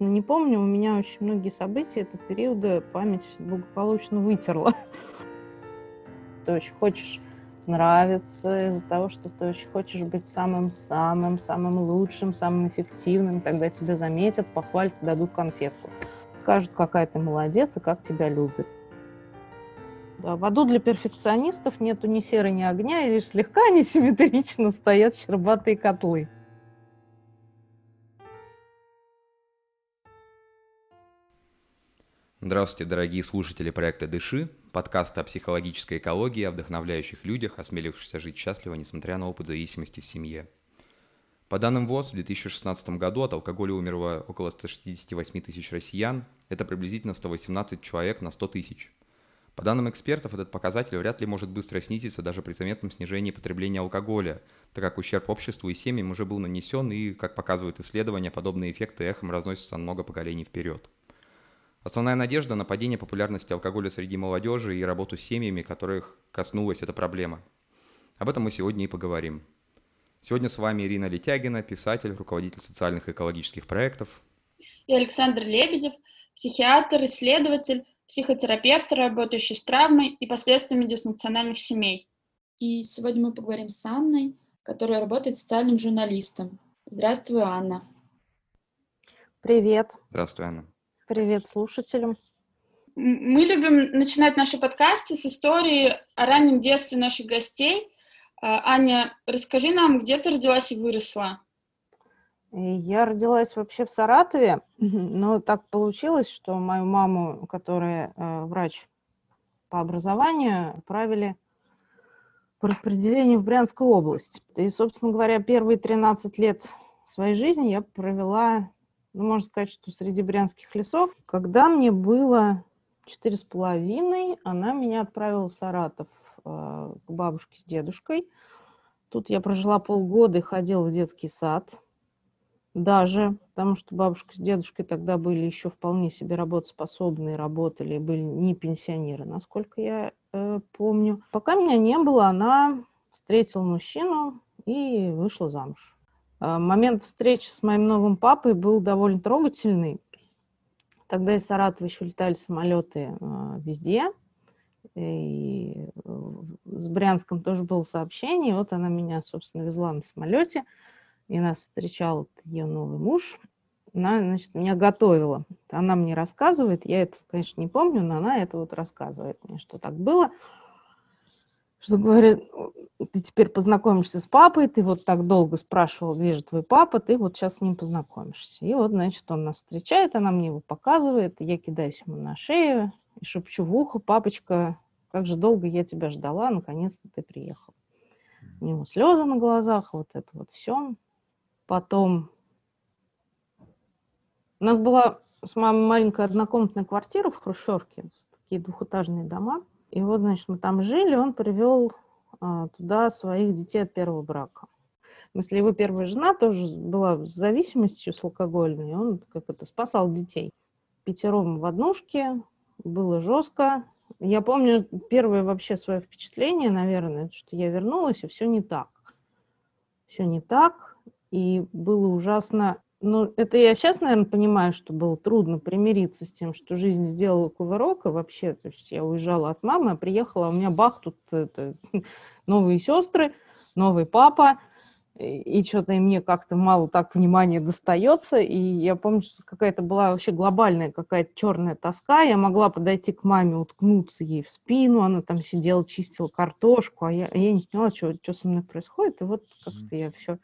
не помню, у меня очень многие события этого периода память благополучно вытерла. Ты очень хочешь нравиться из-за того, что ты очень хочешь быть самым-самым, самым лучшим, самым эффективным, тогда тебя заметят, похвалят, дадут конфетку. Скажут, какая ты молодец и как тебя любят. Да, в аду для перфекционистов нету ни серы, ни огня, и лишь слегка несимметрично стоят щербатые котлы. Здравствуйте, дорогие слушатели проекта «Дыши», подкаста о психологической экологии, о вдохновляющих людях, осмелившихся жить счастливо, несмотря на опыт зависимости в семье. По данным ВОЗ, в 2016 году от алкоголя умерло около 168 тысяч россиян, это приблизительно 118 человек на 100 тысяч. По данным экспертов, этот показатель вряд ли может быстро снизиться даже при заметном снижении потребления алкоголя, так как ущерб обществу и семьям уже был нанесен, и, как показывают исследования, подобные эффекты эхом разносятся на много поколений вперед. Основная надежда на падение популярности алкоголя среди молодежи и работу с семьями, которых коснулась эта проблема. Об этом мы сегодня и поговорим. Сегодня с вами Ирина Летягина, писатель, руководитель социальных и экологических проектов. И Александр Лебедев, психиатр, исследователь, психотерапевт, работающий с травмой и последствиями дисфункциональных семей. И сегодня мы поговорим с Анной, которая работает социальным журналистом. Здравствуй, Анна. Привет. Здравствуй, Анна. Привет слушателям. Мы любим начинать наши подкасты с истории о раннем детстве наших гостей. А, Аня, расскажи нам, где ты родилась и выросла? Я родилась вообще в Саратове, но так получилось, что мою маму, которая э, врач по образованию, отправили по распределению в Брянскую область. И, собственно говоря, первые 13 лет своей жизни я провела ну, можно сказать, что среди брянских лесов. Когда мне было четыре с половиной, она меня отправила в Саратов э, к бабушке с дедушкой. Тут я прожила полгода и ходила в детский сад. Даже, потому что бабушка с дедушкой тогда были еще вполне себе работоспособные, работали, были не пенсионеры, насколько я э, помню. Пока меня не было, она встретила мужчину и вышла замуж. А, момент встречи с моим новым папой был довольно трогательный. Тогда из Саратова еще летали самолеты а, везде. И э, с Брянском тоже было сообщение. Вот она меня, собственно, везла на самолете. И нас встречал ее новый муж. Она, значит, меня готовила. Она мне рассказывает. Я это, конечно, не помню, но она это вот рассказывает мне, что так было что говорит, ты теперь познакомишься с папой, ты вот так долго спрашивал, где же твой папа, ты вот сейчас с ним познакомишься. И вот, значит, он нас встречает, она мне его показывает, я кидаюсь ему на шею и шепчу в ухо, папочка, как же долго я тебя ждала, наконец-то ты приехал. У него слезы на глазах, вот это вот все. Потом у нас была с мамой маленькая однокомнатная квартира в Хрущевке, такие двухэтажные дома – и вот, значит, мы там жили, он привел а, туда своих детей от первого брака. В смысле, его первая жена тоже была с зависимостью с алкогольной, он как это спасал детей. Пятером в однушке, было жестко. Я помню первое вообще свое впечатление, наверное, что я вернулась, и все не так. Все не так, и было ужасно ну, это я сейчас, наверное, понимаю, что было трудно примириться с тем, что жизнь сделала кувырок, и вообще, то есть я уезжала от мамы, а приехала, а у меня бах, тут это, новые сестры, новый папа, и, и что-то и мне как-то мало так внимания достается, и я помню, что какая-то была вообще глобальная какая-то черная тоска, я могла подойти к маме, уткнуться ей в спину, она там сидела, чистила картошку, а я, я не поняла, что, что со мной происходит, и вот как-то я все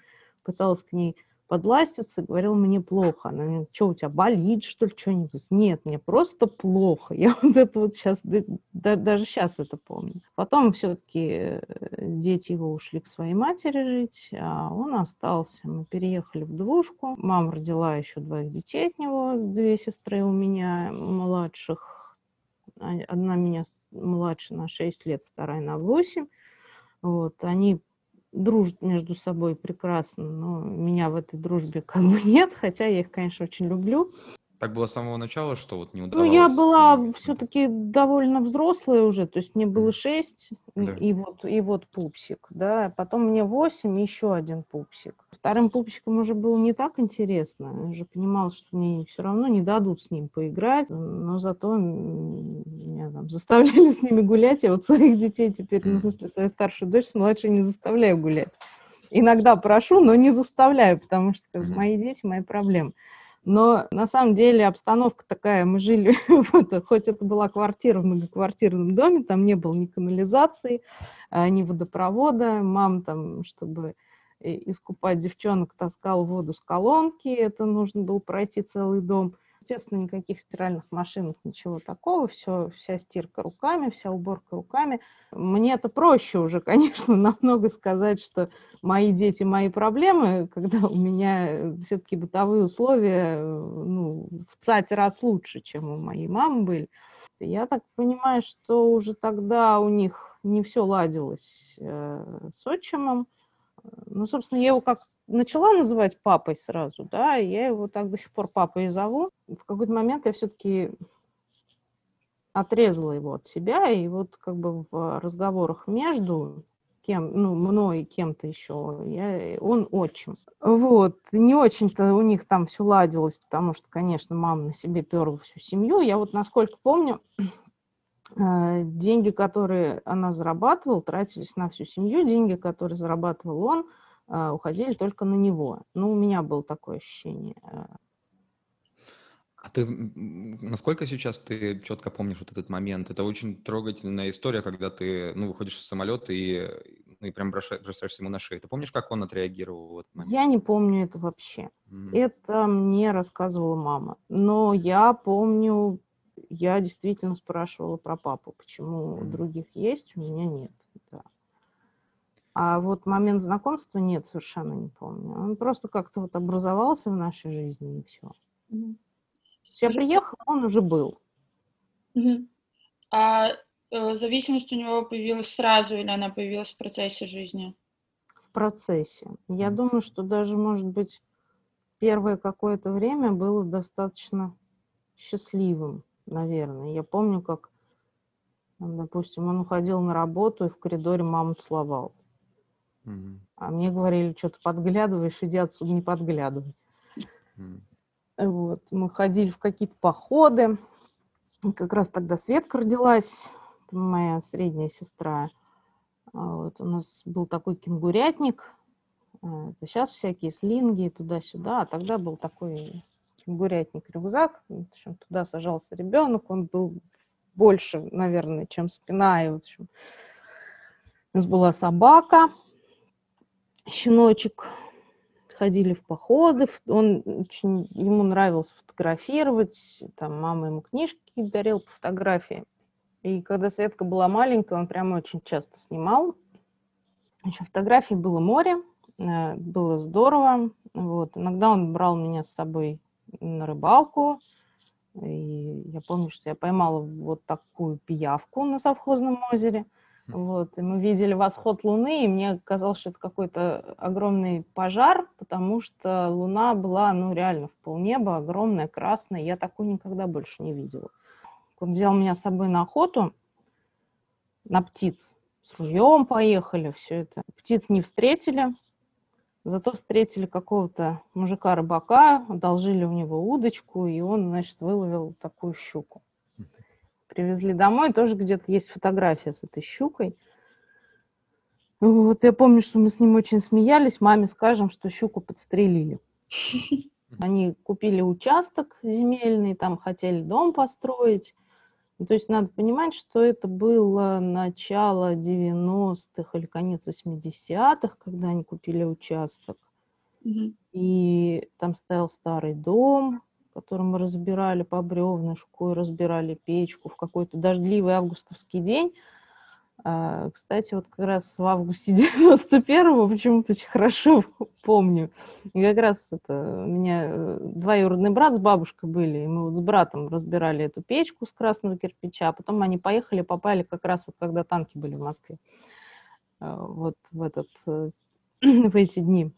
пыталась к ней подластиться, говорил, мне плохо. Она говорит, что у тебя болит, что ли, что-нибудь? Нет, мне просто плохо. Я вот это вот сейчас, да, даже сейчас это помню. Потом все-таки э, дети его ушли к своей матери жить, а он остался. Мы переехали в двушку. Мама родила еще двоих детей от него, две сестры у меня младших. Одна меня младше на 6 лет, вторая на 8. Вот, они дружат между собой прекрасно, но меня в этой дружбе как бы нет, хотя я их, конечно, очень люблю. Так было с самого начала, что вот не удавалось? Ну, я была все-таки довольно взрослая уже, то есть мне было шесть, да. и, вот, и вот пупсик, да, потом мне восемь, еще один пупсик. Вторым пупчиком уже было не так интересно. Я уже понимала, что мне все равно не дадут с ним поиграть, но зато меня там заставляли с ними гулять. Я вот своих детей теперь, ну, в смысле, свою старшую дочь с младшей не заставляю гулять. Иногда прошу, но не заставляю, потому что мои дети – мои проблемы. Но на самом деле обстановка такая, мы жили, вот, хоть это была квартира в многоквартирном доме, там не было ни канализации, а, ни водопровода, мам там, чтобы искупать девчонок, таскал воду с колонки, это нужно было пройти целый дом. Естественно, никаких стиральных машинок, ничего такого, все, вся стирка руками, вся уборка руками. Мне это проще уже, конечно, намного сказать, что мои дети, мои проблемы, когда у меня все-таки бытовые условия ну, в цате раз лучше, чем у моей мамы были. Я так понимаю, что уже тогда у них не все ладилось э, с отчимом. Ну, собственно, я его как начала называть папой сразу, да, и я его так до сих пор папой и зову. В какой-то момент я все-таки отрезала его от себя, и вот как бы в разговорах между кем, ну, мной и кем-то еще, я, он отчим. Вот, не очень-то у них там все ладилось, потому что, конечно, мама на себе перла всю семью. Я вот, насколько помню, деньги, которые она зарабатывала, тратились на всю семью, деньги, которые зарабатывал он – а, уходили только на него. Ну, у меня было такое ощущение. Э. А ты, насколько сейчас ты четко помнишь вот этот момент? Это очень трогательная история, когда ты, ну, выходишь из самолета и, ну, и прям бросаешься ему на шею. Ты помнишь, как он отреагировал в этот момент? Я не помню это вообще. Mm-hmm. Это мне рассказывала мама. Но я помню, я действительно спрашивала про папу, почему у других есть, у меня нет. Да. А вот момент знакомства нет, совершенно не помню. Он просто как-то вот образовался в нашей жизни, и все. Угу. Я приехала, он уже был. Угу. А э, зависимость у него появилась сразу или она появилась в процессе жизни? В процессе. Я думаю, что даже, может быть, первое какое-то время было достаточно счастливым, наверное. Я помню, как, допустим, он уходил на работу и в коридоре маму целовал. А мне говорили, что ты подглядываешь, иди отсюда, не подглядывай. Mm. Вот. Мы ходили в какие-то походы. Как раз тогда Светка родилась, это моя средняя сестра. А вот. У нас был такой кенгурятник. А, это сейчас всякие слинги туда-сюда, а тогда был такой кенгурятник-рюкзак. В общем, туда сажался ребенок, он был больше, наверное, чем спина. И, в общем, у нас была собака, щеночек, ходили в походы, он очень, ему нравилось фотографировать, там мама ему книжки дарила по фотографии. И когда Светка была маленькая, он прямо очень часто снимал. Еще фотографий было море, э, было здорово. Вот. Иногда он брал меня с собой на рыбалку. И я помню, что я поймала вот такую пиявку на совхозном озере. Вот, и мы видели восход Луны, и мне казалось, что это какой-то огромный пожар, потому что Луна была, ну, реально в полнеба, огромная, красная. Я такую никогда больше не видела. Он взял меня с собой на охоту, на птиц. С ружьем поехали, все это. Птиц не встретили, зато встретили какого-то мужика-рыбака, одолжили у него удочку, и он, значит, выловил такую щуку. Привезли домой, тоже где-то есть фотография с этой щукой. Вот я помню, что мы с ним очень смеялись. Маме скажем, что щуку подстрелили. Они купили участок земельный, там хотели дом построить. Ну, то есть надо понимать, что это было начало 90-х или конец 80-х, когда они купили участок. И там стоял старый дом, который мы разбирали по бревнышку, разбирали печку в какой-то дождливый августовский день. А, кстати, вот как раз в августе 91-го почему-то очень хорошо помню. И как раз это у меня э, двоюродный брат с бабушкой были, и мы вот с братом разбирали эту печку с красного кирпича, а потом они поехали, попали как раз вот когда танки были в Москве. А, вот в этот, э, в эти дни.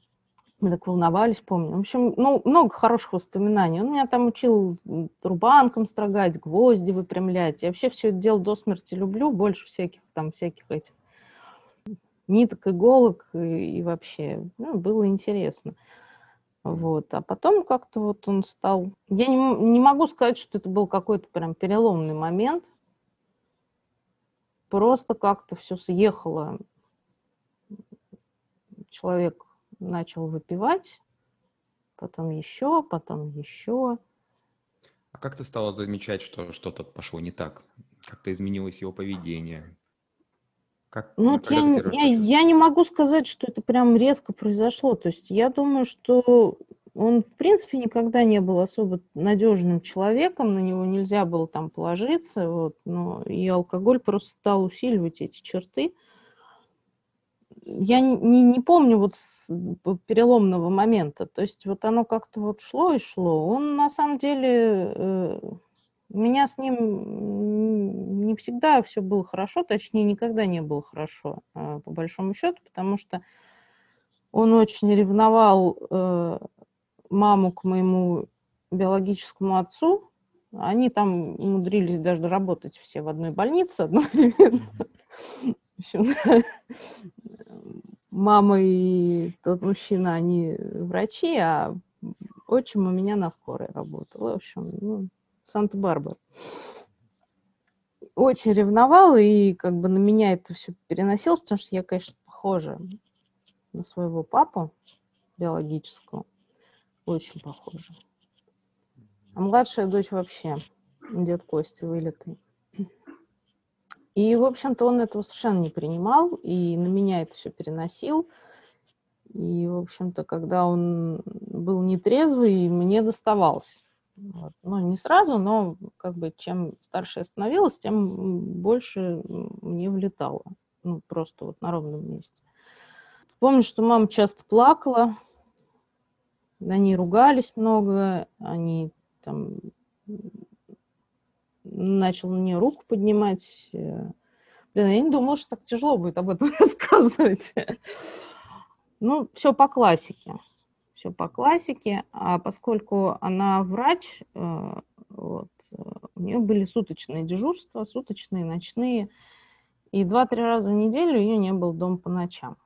Мы так волновались, помню. В общем, ну, много хороших воспоминаний. Он меня там учил рубанком строгать, гвозди выпрямлять. Я вообще все это дело до смерти люблю, больше всяких там, всяких этих ниток, иголок и, и вообще ну, было интересно. Вот. А потом как-то вот он стал... Я не, не могу сказать, что это был какой-то прям переломный момент. Просто как-то все съехало. Человек начал выпивать, потом еще, потом еще. А как ты стала замечать, что что-то пошло не так? Как-то изменилось его поведение? Как, ну, я, я, я не могу сказать, что это прям резко произошло. То есть я думаю, что он, в принципе, никогда не был особо надежным человеком, на него нельзя было там положиться, вот, но и алкоголь просто стал усиливать эти черты. Я не, не, помню вот переломного момента, то есть вот оно как-то вот шло и шло. Он на самом деле э, у меня с ним не всегда все было хорошо, точнее, никогда не было хорошо, а, по большому счету, потому что он очень ревновал э, маму к моему биологическому отцу. Они там умудрились даже работать все в одной больнице одновременно. Мама и тот мужчина, они врачи, а отчим у меня на скорой работал. В общем, ну, Санта-Барбара. Очень ревновал, и как бы на меня это все переносилось, потому что я, конечно, похожа на своего папу биологического. Очень похожа. А младшая дочь вообще дед Кости вылитый. И, в общем-то, он этого совершенно не принимал, и на меня это все переносил. И, в общем-то, когда он был нетрезвый, мне доставалось. Вот. Ну, не сразу, но как бы чем старше я становилась, тем больше мне влетало. Ну, просто вот на ровном месте. Помню, что мама часто плакала, они ругались много, они там начал мне руку поднимать. Блин, я не думала, что так тяжело будет об этом рассказывать. Ну, все по классике все по классике, а поскольку она врач, э, вот, у нее были суточные дежурства, суточные, ночные, и два-три раза в неделю ее не было дома по ночам.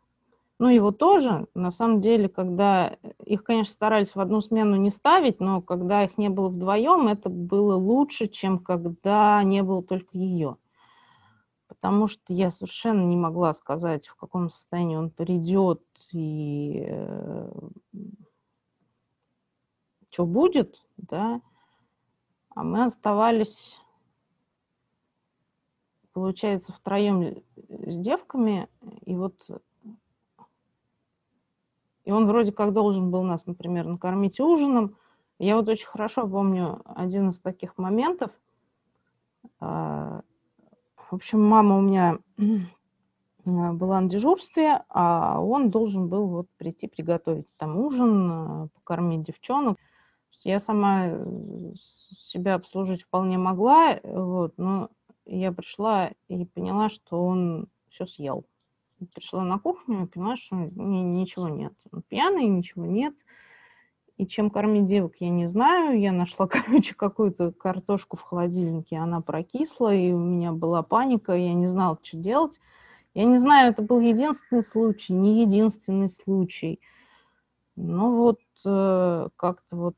Ну, его тоже, на самом деле, когда их, конечно, старались в одну смену не ставить, но когда их не было вдвоем, это было лучше, чем когда не было только ее. Потому что я совершенно не могла сказать, в каком состоянии он придет и э, что будет, да, а мы оставались, получается, втроем с девками, и вот и он вроде как должен был нас, например, накормить ужином. Я вот очень хорошо помню один из таких моментов. А, в общем, мама у меня была на дежурстве, а он должен был вот прийти приготовить там ужин, покормить девчонок. Я сама э, себя обслужить вполне могла, вот, но я пришла и поняла, что он все съел. Пришла на кухню поняла, что ничего нет. Пьяный, ничего нет. И чем кормить девок, я не знаю. Я нашла, короче, какую-то картошку в холодильнике, она прокисла, и у меня была паника, я не знала, что делать. Я не знаю, это был единственный случай, не единственный случай. Но вот э, как-то вот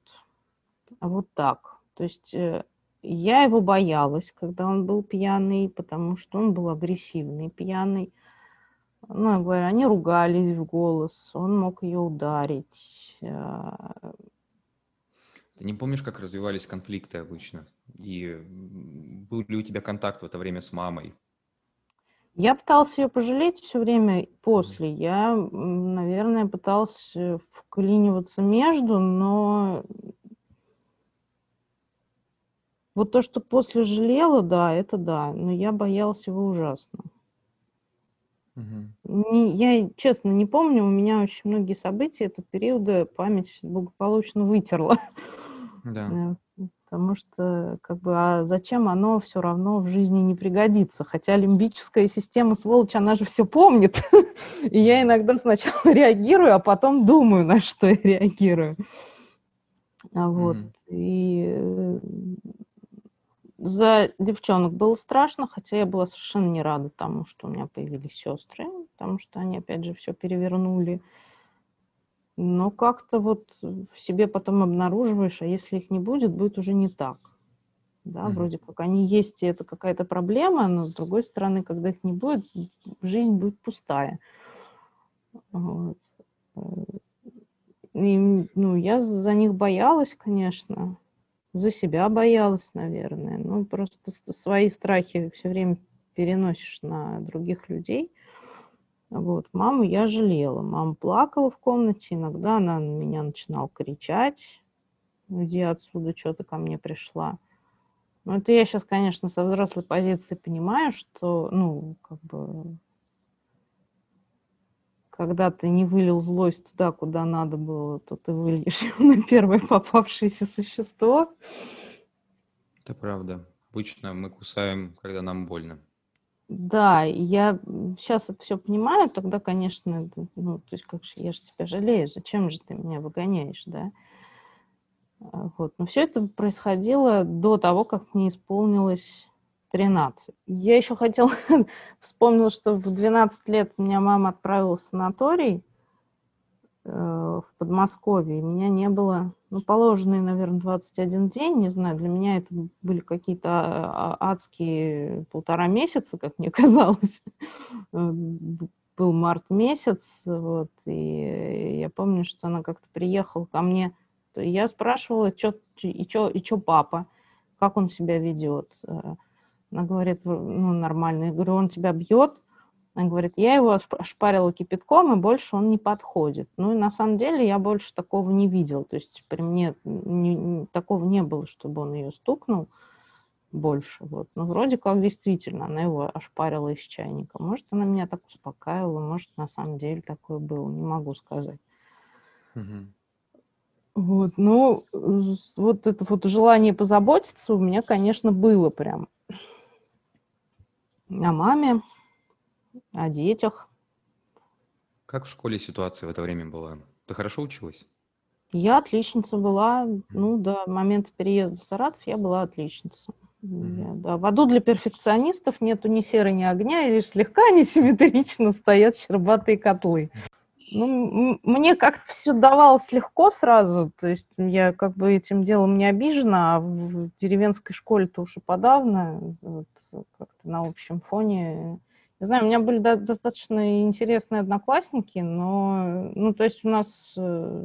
вот так. То есть э, я его боялась, когда он был пьяный, потому что он был агрессивный, пьяный. Ну, я говорю, они ругались в голос, он мог ее ударить. А. Ты не помнишь, как развивались конфликты обычно? И был ли у тебя контакт в это время с мамой? Я пыталась ее пожалеть все время после. Я, наверное, пыталась э, вклиниваться между, но вот то, что после жалела, да, это да, но я боялась его ужасно. Угу. Не, я, честно, не помню, у меня очень многие события этого периода память благополучно вытерла. Да. Э, потому что, как бы, а зачем оно все равно в жизни не пригодится? Хотя лимбическая система, сволочь, она же все помнит. И я иногда сначала реагирую, а потом думаю, на что я реагирую. А вот. Mm-hmm. И э, за девчонок было страшно, хотя я была совершенно не рада тому, что у меня появились сестры. потому что они, опять же, все перевернули. Но как-то вот в себе потом обнаруживаешь, а если их не будет, будет уже не так. Да, mm-hmm. вроде как они есть, и это какая-то проблема, но с другой стороны, когда их не будет, жизнь будет пустая. Вот. И, ну, я за них боялась, конечно, за себя боялась, наверное. Ну, просто свои страхи все время переносишь на других людей. Вот, маму я жалела. Мама плакала в комнате, иногда она на меня начинала кричать, иди отсюда, что ты ко мне пришла. Ну, это я сейчас, конечно, со взрослой позиции понимаю, что, ну, как бы, когда ты не вылил злость туда, куда надо было, то ты выльешь на первое попавшееся существо. Это правда. Обычно мы кусаем, когда нам больно. Да, я сейчас все понимаю, тогда, конечно, ну, то есть как же, я же тебя жалею, зачем же ты меня выгоняешь, да? А, вот. Но все это происходило до того, как мне исполнилось 13. Я еще хотела, вспомнила, что в 12 лет меня мама отправила в санаторий э, в Подмосковье, и меня не было, ну, положенные, наверное, 21 день, не знаю, для меня это были какие-то а, а, адские полтора месяца, как мне казалось. Э, был март месяц, вот, и я помню, что она как-то приехала ко мне, я спрашивала, что и что и чё папа, как он себя ведет. Она говорит, ну, нормально. Я говорю, он тебя бьет? Она говорит, я его ошпарила кипятком, и больше он не подходит. Ну, и на самом деле я больше такого не видел. То есть при мне не, не, такого не было, чтобы он ее стукнул больше. Вот. Но вроде как действительно она его ошпарила из чайника. Может, она меня так успокаивала, может, на самом деле такое было, не могу сказать. Угу. Вот, ну, вот это вот желание позаботиться у меня, конечно, было прям о маме, о детях. Как в школе ситуация в это время была? Ты хорошо училась? Я отличница была, ну, до момента переезда в Саратов я была отличница. Mm-hmm. Я, да, в аду для перфекционистов нету ни серы, ни огня, и лишь слегка несимметрично стоят щербатые котлы. Ну, мне как-то все давалось легко сразу, то есть я как бы этим делом не обижена, а в деревенской школе-то уж и подавно, вот, как-то на общем фоне. Не знаю, у меня были до- достаточно интересные одноклассники, но, ну, то есть у нас э,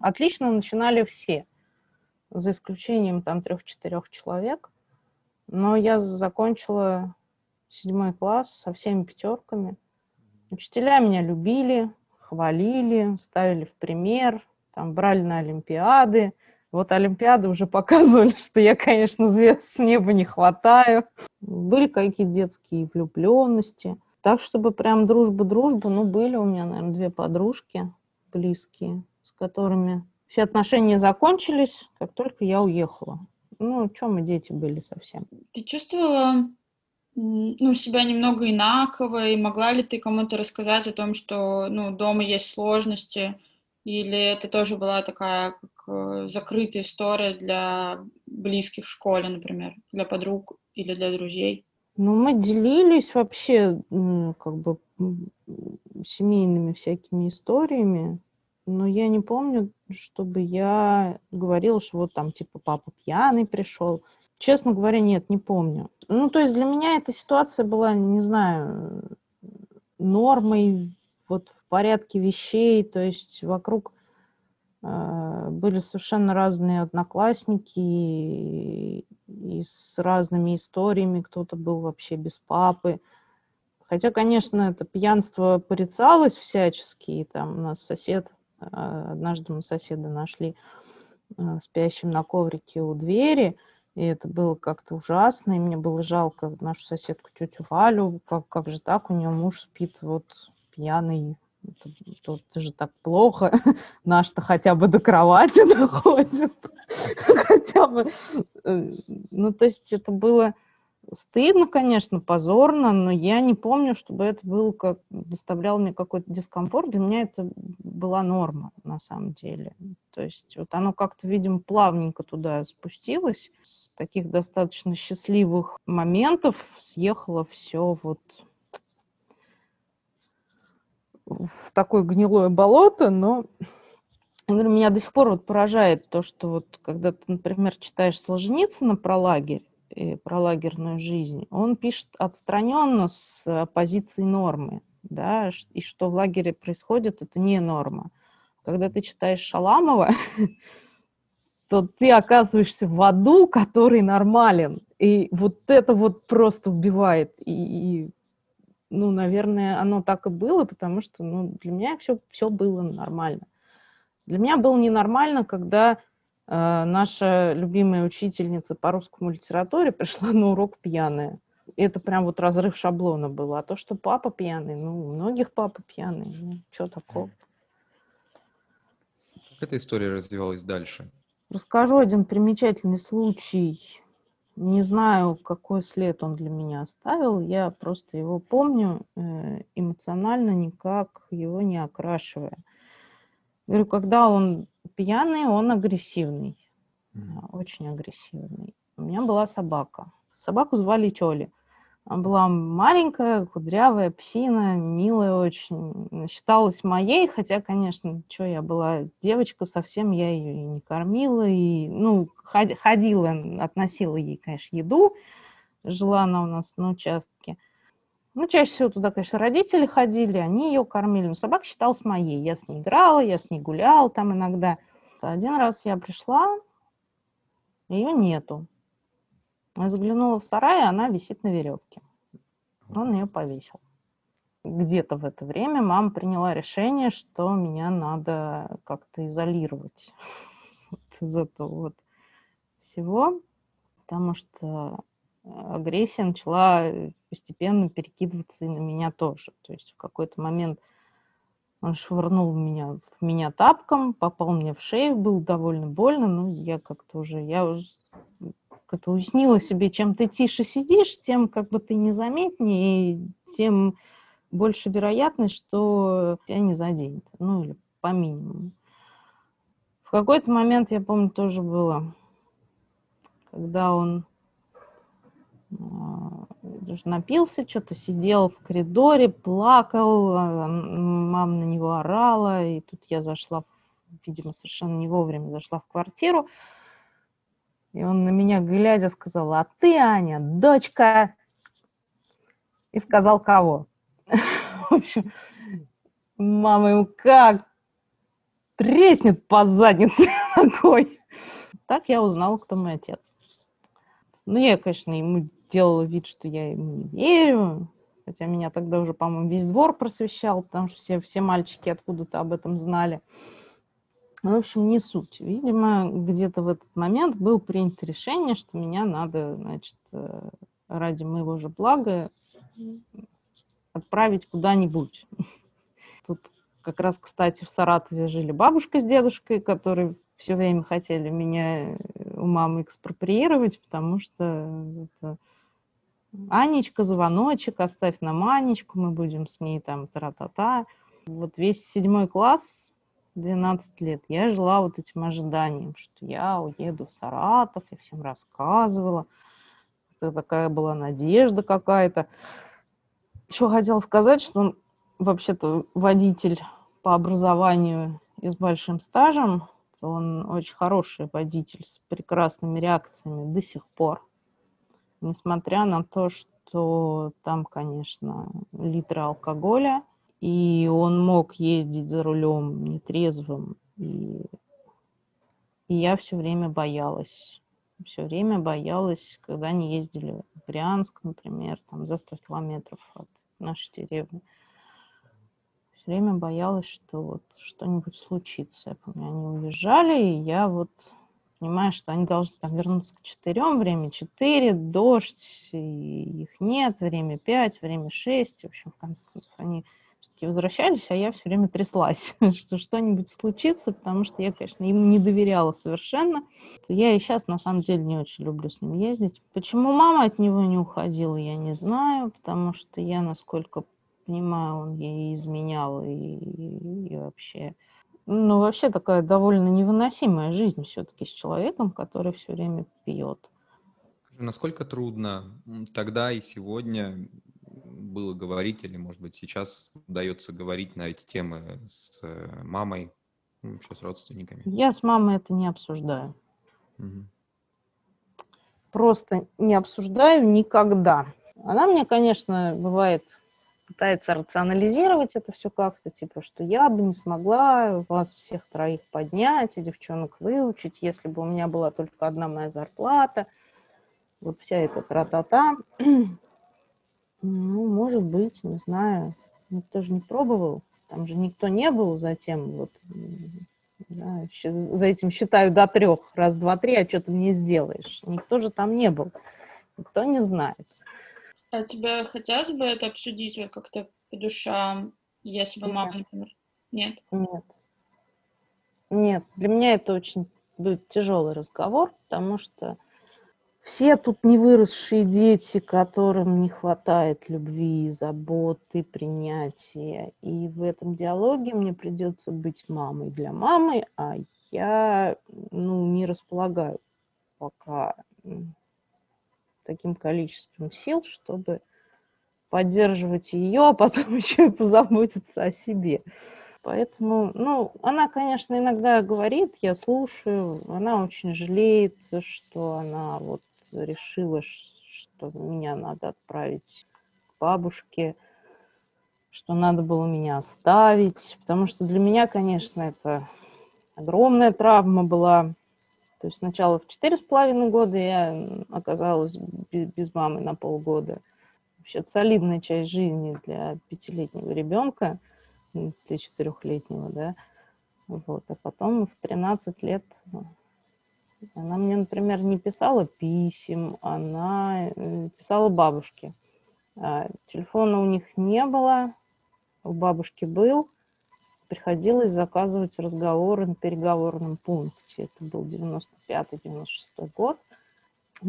отлично начинали все, за исключением там трех-четырех человек, но я закончила седьмой класс со всеми пятерками. Учителя меня любили, хвалили, ставили в пример, там брали на Олимпиады. Вот Олимпиады уже показывали, что я, конечно, звезд с неба не хватаю. Были какие-то детские влюбленности. Так, чтобы прям дружба-дружба, ну, были у меня, наверное, две подружки близкие, с которыми все отношения закончились, как только я уехала. Ну, чем мы дети были совсем. Ты чувствовала ну, себя немного инаково, и могла ли ты кому-то рассказать о том, что, ну, дома есть сложности, или это тоже была такая как э, закрытая история для близких в школе, например, для подруг или для друзей? Ну, мы делились вообще, как бы, семейными всякими историями, но я не помню, чтобы я говорила, что вот там, типа, папа пьяный пришел, Честно говоря, нет, не помню. Ну, то есть для меня эта ситуация была, не знаю, нормой, вот в порядке вещей, то есть вокруг э, были совершенно разные одноклассники и, и с разными историями, кто-то был вообще без папы. Хотя, конечно, это пьянство порицалось всячески, и там у нас сосед, э, однажды мы соседа нашли э, спящим на коврике у двери, и это было как-то ужасно, и мне было жалко нашу соседку тетю Валю, как, как же так, у нее муж спит вот пьяный, это, это, это же так плохо, наш-то хотя бы до кровати доходит, хотя бы, э, ну, то есть это было Стыдно, конечно, позорно, но я не помню, чтобы это было как доставляло мне какой-то дискомфорт. Для меня это была норма на самом деле. То есть вот оно как-то, видимо, плавненько туда спустилось. С таких достаточно счастливых моментов съехало все вот в такое гнилое болото, но меня до сих пор вот поражает то, что вот когда ты, например, читаешь Солженицына про лагерь, про лагерную жизнь, он пишет отстраненно с позиции нормы, да, и что в лагере происходит, это не норма. Когда ты читаешь Шаламова, то ты оказываешься в аду, который нормален. И вот это вот просто убивает. И, и ну, наверное, оно так и было, потому что ну, для меня все, все было нормально. Для меня было ненормально, когда э, наша любимая учительница по русскому литературе пришла на урок пьяная. И это прям вот разрыв шаблона был. А то, что папа пьяный, ну, у многих папа пьяный, ну, что такого. Как эта история развивалась дальше? Расскажу один примечательный случай. Не знаю, какой след он для меня оставил. Я просто его помню э, эмоционально, никак его не окрашивая. Говорю, когда он пьяный, он агрессивный. Очень агрессивный. У меня была собака. Собаку звали Тёли. Она была маленькая, кудрявая, псина, милая очень. Считалась моей, хотя, конечно, что я была девочка совсем, я ее и не кормила, и, ну, ходила, относила ей, конечно, еду. Жила она у нас на участке. Ну, чаще всего туда, конечно, родители ходили, они ее кормили. Но собака считалась моей. Я с ней играла, я с ней гуляла там иногда. Один раз я пришла, ее нету. Я заглянула в сарай, она висит на веревке. Он ее повесил. Где-то в это время мама приняла решение, что меня надо как-то изолировать из этого вот всего, потому что агрессия начала постепенно перекидываться и на меня тоже. То есть в какой-то момент он швырнул меня, в меня тапком, попал мне в шею, было довольно больно, но я как-то уже, я уже как-то уяснила себе, чем ты тише сидишь, тем как бы ты незаметнее, и тем больше вероятность, что тебя не заденет. Ну, или по минимуму. В какой-то момент, я помню, тоже было, когда он а, напился, что-то сидел в коридоре, плакал, а, мама на него орала, и тут я зашла, видимо, совершенно не вовремя зашла в квартиру, и он на меня глядя сказал, а ты, Аня, дочка. И сказал, кого? В общем, мама ему как треснет по заднице ногой. Так я узнала, кто мой отец. Ну, я, конечно, ему делала вид, что я ему не верю, хотя меня тогда уже, по-моему, весь двор просвещал, потому что все, все мальчики откуда-то об этом знали. Ну, в общем, не суть. Видимо, где-то в этот момент было принято решение, что меня надо, значит, э, ради моего же блага отправить куда-нибудь. Тут как раз, кстати, в Саратове жили бабушка с дедушкой, которые все время хотели меня э, у мамы экспроприировать, потому что это Анечка, звоночек, оставь нам Анечку, мы будем с ней там тра-та-та. Вот весь седьмой класс 12 лет я жила вот этим ожиданием, что я уеду в Саратов, я всем рассказывала. Это такая была надежда какая-то. Еще хотела сказать, что вообще-то водитель по образованию и с большим стажем, он очень хороший водитель с прекрасными реакциями до сих пор. Несмотря на то, что там, конечно, литры алкоголя – и он мог ездить за рулем нетрезвым. И, и я все время боялась. Все время боялась, когда они ездили в Брянск, например, там за 100 километров от нашей деревни. Все время боялась, что вот что-нибудь случится. Я помню, они уезжали, и я вот понимаю, что они должны там вернуться к четырем, время четыре, дождь, их нет, время пять, время шесть. В общем, в конце концов, они все-таки возвращались, а я все время тряслась, что что-нибудь случится, потому что я, конечно, им не доверяла совершенно. Я и сейчас, на самом деле, не очень люблю с ним ездить. Почему мама от него не уходила, я не знаю, потому что я, насколько понимаю, он ей изменял и, и вообще... Ну, вообще такая довольно невыносимая жизнь все-таки с человеком, который все время пьет. Насколько трудно тогда и сегодня было говорить, или, может быть, сейчас удается говорить на эти темы с э, мамой, еще с родственниками? Я с мамой это не обсуждаю. Угу. Просто не обсуждаю никогда. Она мне, конечно, бывает пытается рационализировать это все как-то, типа, что я бы не смогла вас всех троих поднять и девчонок выучить, если бы у меня была только одна моя зарплата. Вот вся эта тра-та-та. Ну, может быть, не знаю. Никто же не пробовал. Там же никто не был за тем, вот, да, за этим считаю до трех, раз, два, три, а что ты мне сделаешь? Никто же там не был. Никто не знает. А тебе хотелось бы это обсудить как-то по душам, если бы мама, например? Нет? Нет. Нет, для меня это очень будет тяжелый разговор, потому что все тут не выросшие дети, которым не хватает любви, заботы, принятия. И в этом диалоге мне придется быть мамой для мамы, а я ну, не располагаю пока таким количеством сил, чтобы поддерживать ее, а потом еще и позаботиться о себе. Поэтому, ну, она, конечно, иногда говорит, я слушаю, она очень жалеет, что она вот решила, что меня надо отправить к бабушке, что надо было меня оставить, потому что для меня, конечно, это огромная травма была. То есть сначала в четыре с половиной года я оказалась без мамы на полгода. Вообще солидная часть жизни для пятилетнего ребенка, для четырехлетнего, да. Вот. А потом в 13 лет она мне, например, не писала писем, она э, писала бабушке. А, телефона у них не было, у бабушки был. Приходилось заказывать разговоры на переговорном пункте. Это был 95-96 год.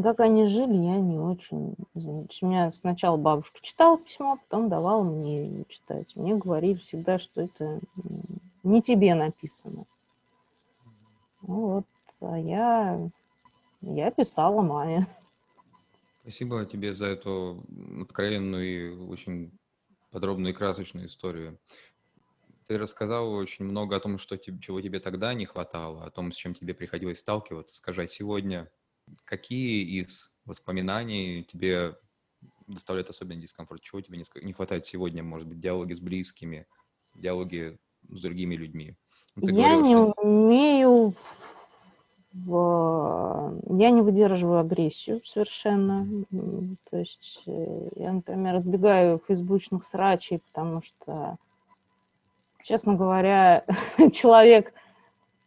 Как они жили, я не очень знаю. У меня сначала бабушка читала письмо, потом давала мне читать. Мне говорили всегда, что это не тебе написано. Ну вот, а я, я писала маме. Спасибо тебе за эту откровенную и очень подробную и красочную историю. Ты рассказала очень много о том, что, чего тебе тогда не хватало, о том, с чем тебе приходилось сталкиваться. Скажи, а сегодня какие из воспоминаний тебе доставляют особенный дискомфорт? Чего тебе не хватает сегодня? Может быть, диалоги с близкими, диалоги с другими людьми? Ну, ты Я говорила, не что... умею в... я не выдерживаю агрессию совершенно. То есть э, я, например, разбегаю фейсбучных срачей, потому что, честно говоря, человек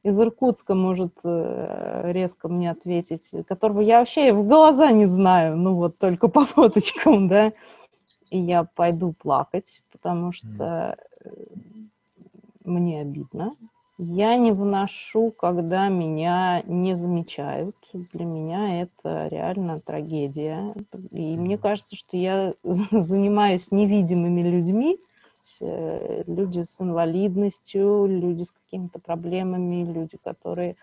из Иркутска может э, резко мне ответить, которого я вообще в глаза не знаю, ну вот только по фоточкам, да, и я пойду плакать, потому что э, мне обидно, я не выношу, когда меня не замечают. Для меня это реально трагедия. И мне кажется, что я занимаюсь невидимыми людьми, люди с инвалидностью, люди с какими-то проблемами, люди, которые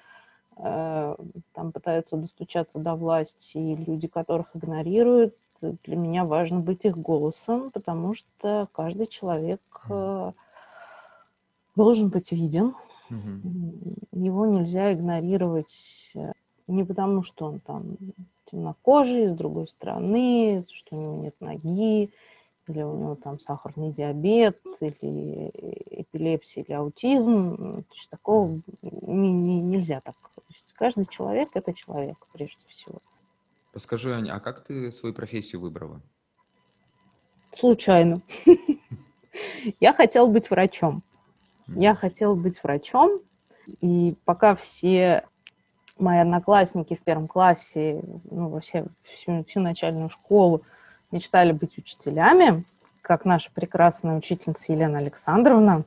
э, там пытаются достучаться до власти, и люди, которых игнорируют. Для меня важно быть их голосом, потому что каждый человек э, должен быть виден. Его нельзя игнорировать э, не потому, что он там темнокожий, с другой стороны, что у него нет ноги, или у него там сахарный диабет, или эпилепсия, или аутизм. То есть такого не, не, нельзя так. То есть каждый человек – это человек, прежде всего. Расскажи, Аня, а как ты свою профессию выбрала? Случайно. Я хотела быть врачом. Я хотела быть врачом, и пока все мои одноклассники в первом классе, ну, вообще всю, всю начальную школу мечтали быть учителями, как наша прекрасная учительница Елена Александровна,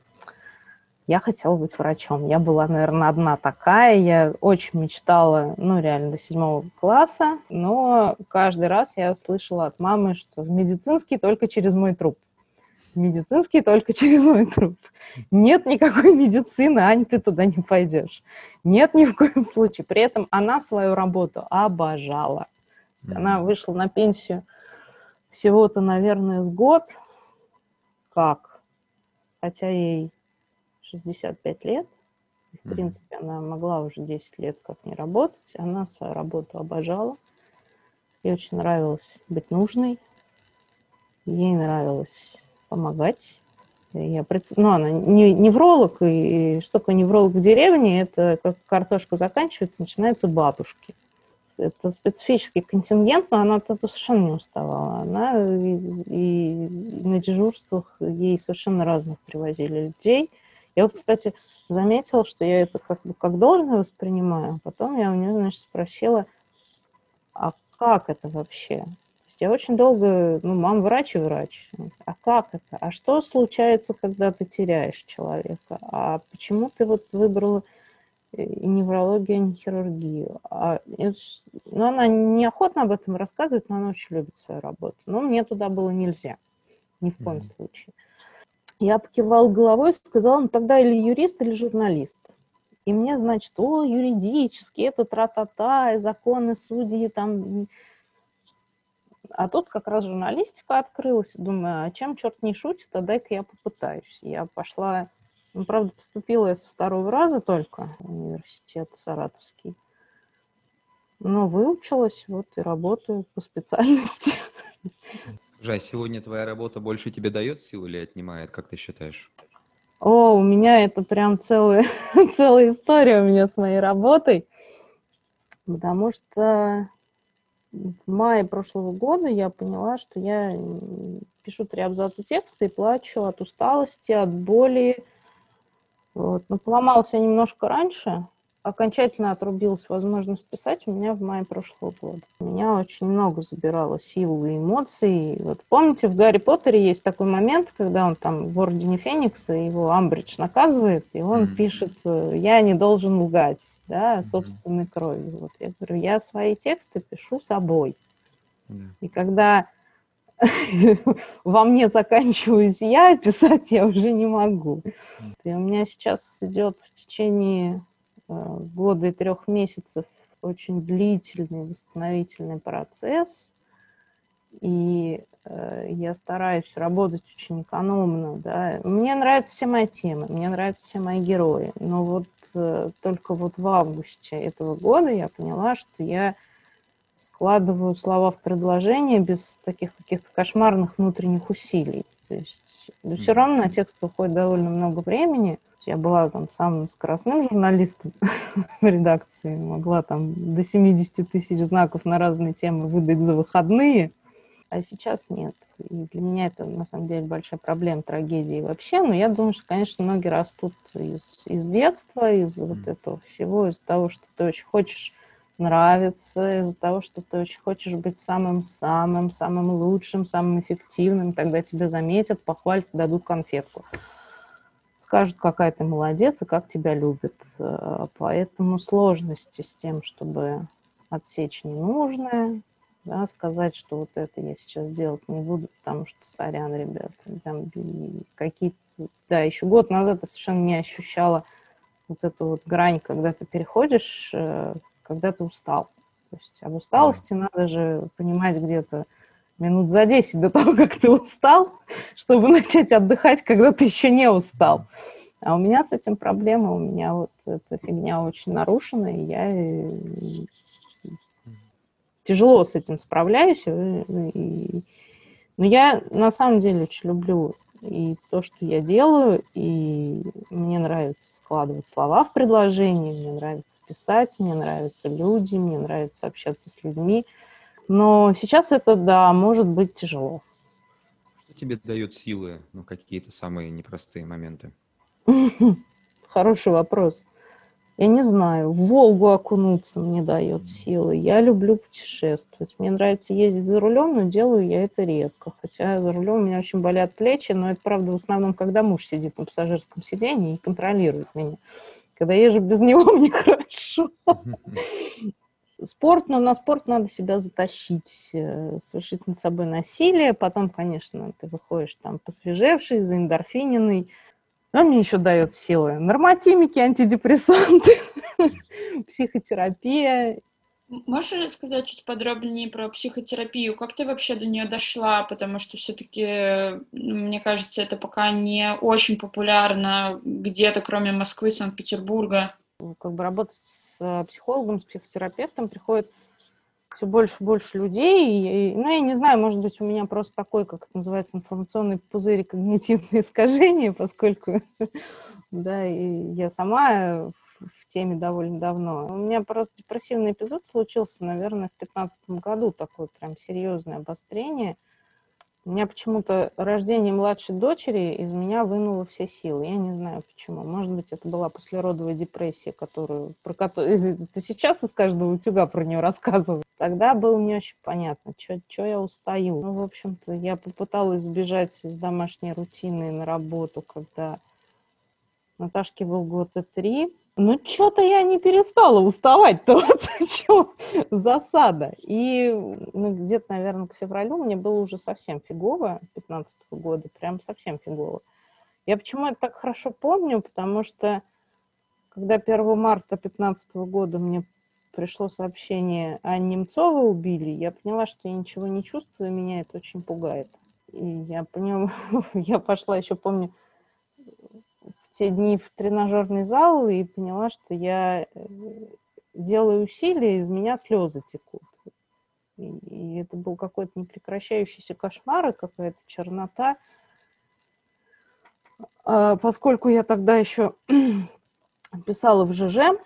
я хотела быть врачом. Я была, наверное, одна такая. Я очень мечтала, ну, реально, до седьмого класса. Но каждый раз я слышала от мамы, что в медицинский только через мой труп медицинский только через мой труп. Нет никакой медицины, Ань, ты туда не пойдешь. Нет ни в коем случае. При этом она свою работу обожала. Mm-hmm. Она вышла на пенсию всего-то, наверное, с год, как, хотя ей 65 лет, в принципе, она могла уже 10 лет как не работать, она свою работу обожала, ей очень нравилось быть нужной, ей нравилось помогать. Я пред... Ну, она не, невролог, и, и что такое невролог в деревне, это как картошка заканчивается, начинаются бабушки это специфический контингент, но она от этого совершенно не уставала. Она и, и на дежурствах ей совершенно разных привозили людей. Я вот, кстати, заметила, что я это как бы как должное воспринимаю. Потом я у нее, значит, спросила, а как это вообще? Я очень долго, ну, мам врач и врач. А как это? А что случается, когда ты теряешь человека? А почему ты вот выбрала и неврологию, не хирургию. А, ну, она неохотно об этом рассказывает, но она очень любит свою работу. Но мне туда было нельзя, ни в коем mm-hmm. случае. Я покивал головой и сказала, ну тогда или юрист, или журналист. И мне, значит, о, юридически, это тра-та-та, и законы, судьи, там... А тут как раз журналистика открылась. Думаю, а чем черт не шутит, а дай-ка я попытаюсь. Я пошла ну, правда, поступила я со второго раза только в университет Саратовский. Но выучилась, вот и работаю по специальности. Жай, сегодня твоя работа больше тебе дает сил или отнимает, как ты считаешь? О, у меня это прям целая, целая история у меня с моей работой. Потому что в мае прошлого года я поняла, что я пишу три абзаца текста и плачу от усталости, от боли, вот. Но поломался немножко раньше, окончательно отрубилась возможность писать у меня в мае прошлого года. У меня очень много забирало сил и эмоций. Вот помните, в Гарри Поттере есть такой момент, когда он там в Ордене Феникса, его Амбридж наказывает, и он mm-hmm. пишет «Я не должен лгать», да, собственной mm-hmm. кровью. Вот я говорю, я свои тексты пишу собой. Mm-hmm. И когда во мне заканчиваюсь я, писать я уже не могу. И у меня сейчас идет в течение э, года и трех месяцев очень длительный восстановительный процесс, и э, я стараюсь работать очень экономно, да. Мне нравятся все мои темы, мне нравятся все мои герои, но вот э, только вот в августе этого года я поняла, что я складываю слова в предложение без таких каких-то кошмарных внутренних усилий. То есть да, все равно на текст уходит довольно много времени. Я была там самым скоростным журналистом в редакции, могла там до 70 тысяч знаков на разные темы выдать за выходные, а сейчас нет. И для меня это на самом деле большая проблема, трагедии вообще. Но я думаю, что, конечно, многие растут из, из детства, из вот этого всего, из того, что ты очень хочешь нравится, из-за того, что ты очень хочешь быть самым-самым, самым лучшим, самым эффективным, тогда тебя заметят, похвалят, дадут конфетку. Скажут, какая ты молодец и как тебя любят. Э, поэтому сложности с тем, чтобы отсечь ненужное, да, сказать, что вот это я сейчас делать не буду, потому что, сорян, ребята, там какие-то... Да, еще год назад я совершенно не ощущала вот эту вот грань, когда ты переходишь э, когда ты устал. То есть об усталости надо же понимать где-то минут за 10 до того, как ты устал, чтобы начать отдыхать, когда ты еще не устал. А у меня с этим проблема, у меня вот эта фигня очень нарушена, и я э, тяжело с этим справляюсь. И, и, но я на самом деле очень люблю и то, что я делаю, и мне нравится складывать слова в предложении, мне нравится писать, мне нравятся люди, мне нравится общаться с людьми. Но сейчас это, да, может быть тяжело. Что тебе дает силы, ну, какие-то самые непростые моменты? Хороший вопрос. Я не знаю, в Волгу окунуться мне дает силы. Я люблю путешествовать. Мне нравится ездить за рулем, но делаю я это редко. Хотя за рулем у меня очень болят плечи, но это правда в основном, когда муж сидит на пассажирском сиденье и контролирует меня. Когда езжу без него, мне хорошо. Спорт, но на спорт надо себя затащить, э, совершить над собой насилие. Потом, конечно, ты выходишь там посвежевший, заэндорфиненный, что мне еще дает силы? Нормотимики, антидепрессанты, психотерапия Можешь сказать чуть подробнее про психотерапию? Как ты вообще до нее дошла? Потому что все-таки, мне кажется, это пока не очень популярно где-то, кроме Москвы, Санкт-Петербурга. Ну, как бы работать с э, психологом, с психотерапевтом приходит все больше и больше людей. И, ну, я не знаю, может быть, у меня просто такой, как это называется, информационный пузырь когнитивные искажения, поскольку да, и я сама теме довольно давно. У меня просто депрессивный эпизод случился, наверное, в 2015 году, такое прям серьезное обострение. У меня почему-то рождение младшей дочери из меня вынуло все силы. Я не знаю почему. Может быть, это была послеродовая депрессия, которую, про которую ты сейчас из каждого утюга про нее рассказывал. Тогда было не очень понятно, что я устаю. Ну, в общем-то, я попыталась сбежать из домашней рутины на работу, когда Наташке был год и три. Ну, что-то я не перестала уставать-то, вот что засада. И ну, где-то, наверное, к февралю мне было уже совсем фигово, 15 -го года, прям совсем фигово. Я почему это так хорошо помню, потому что когда 1 марта 15 -го года мне пришло сообщение о Немцова убили, я поняла, что я ничего не чувствую, меня это очень пугает. И я поняла, я пошла еще, помню, те дни в тренажерный зал и поняла, что я э, делаю усилия, из меня слезы текут. И, и это был какой-то непрекращающийся кошмар и какая-то чернота. А, поскольку я тогда еще писала в ЖЖ,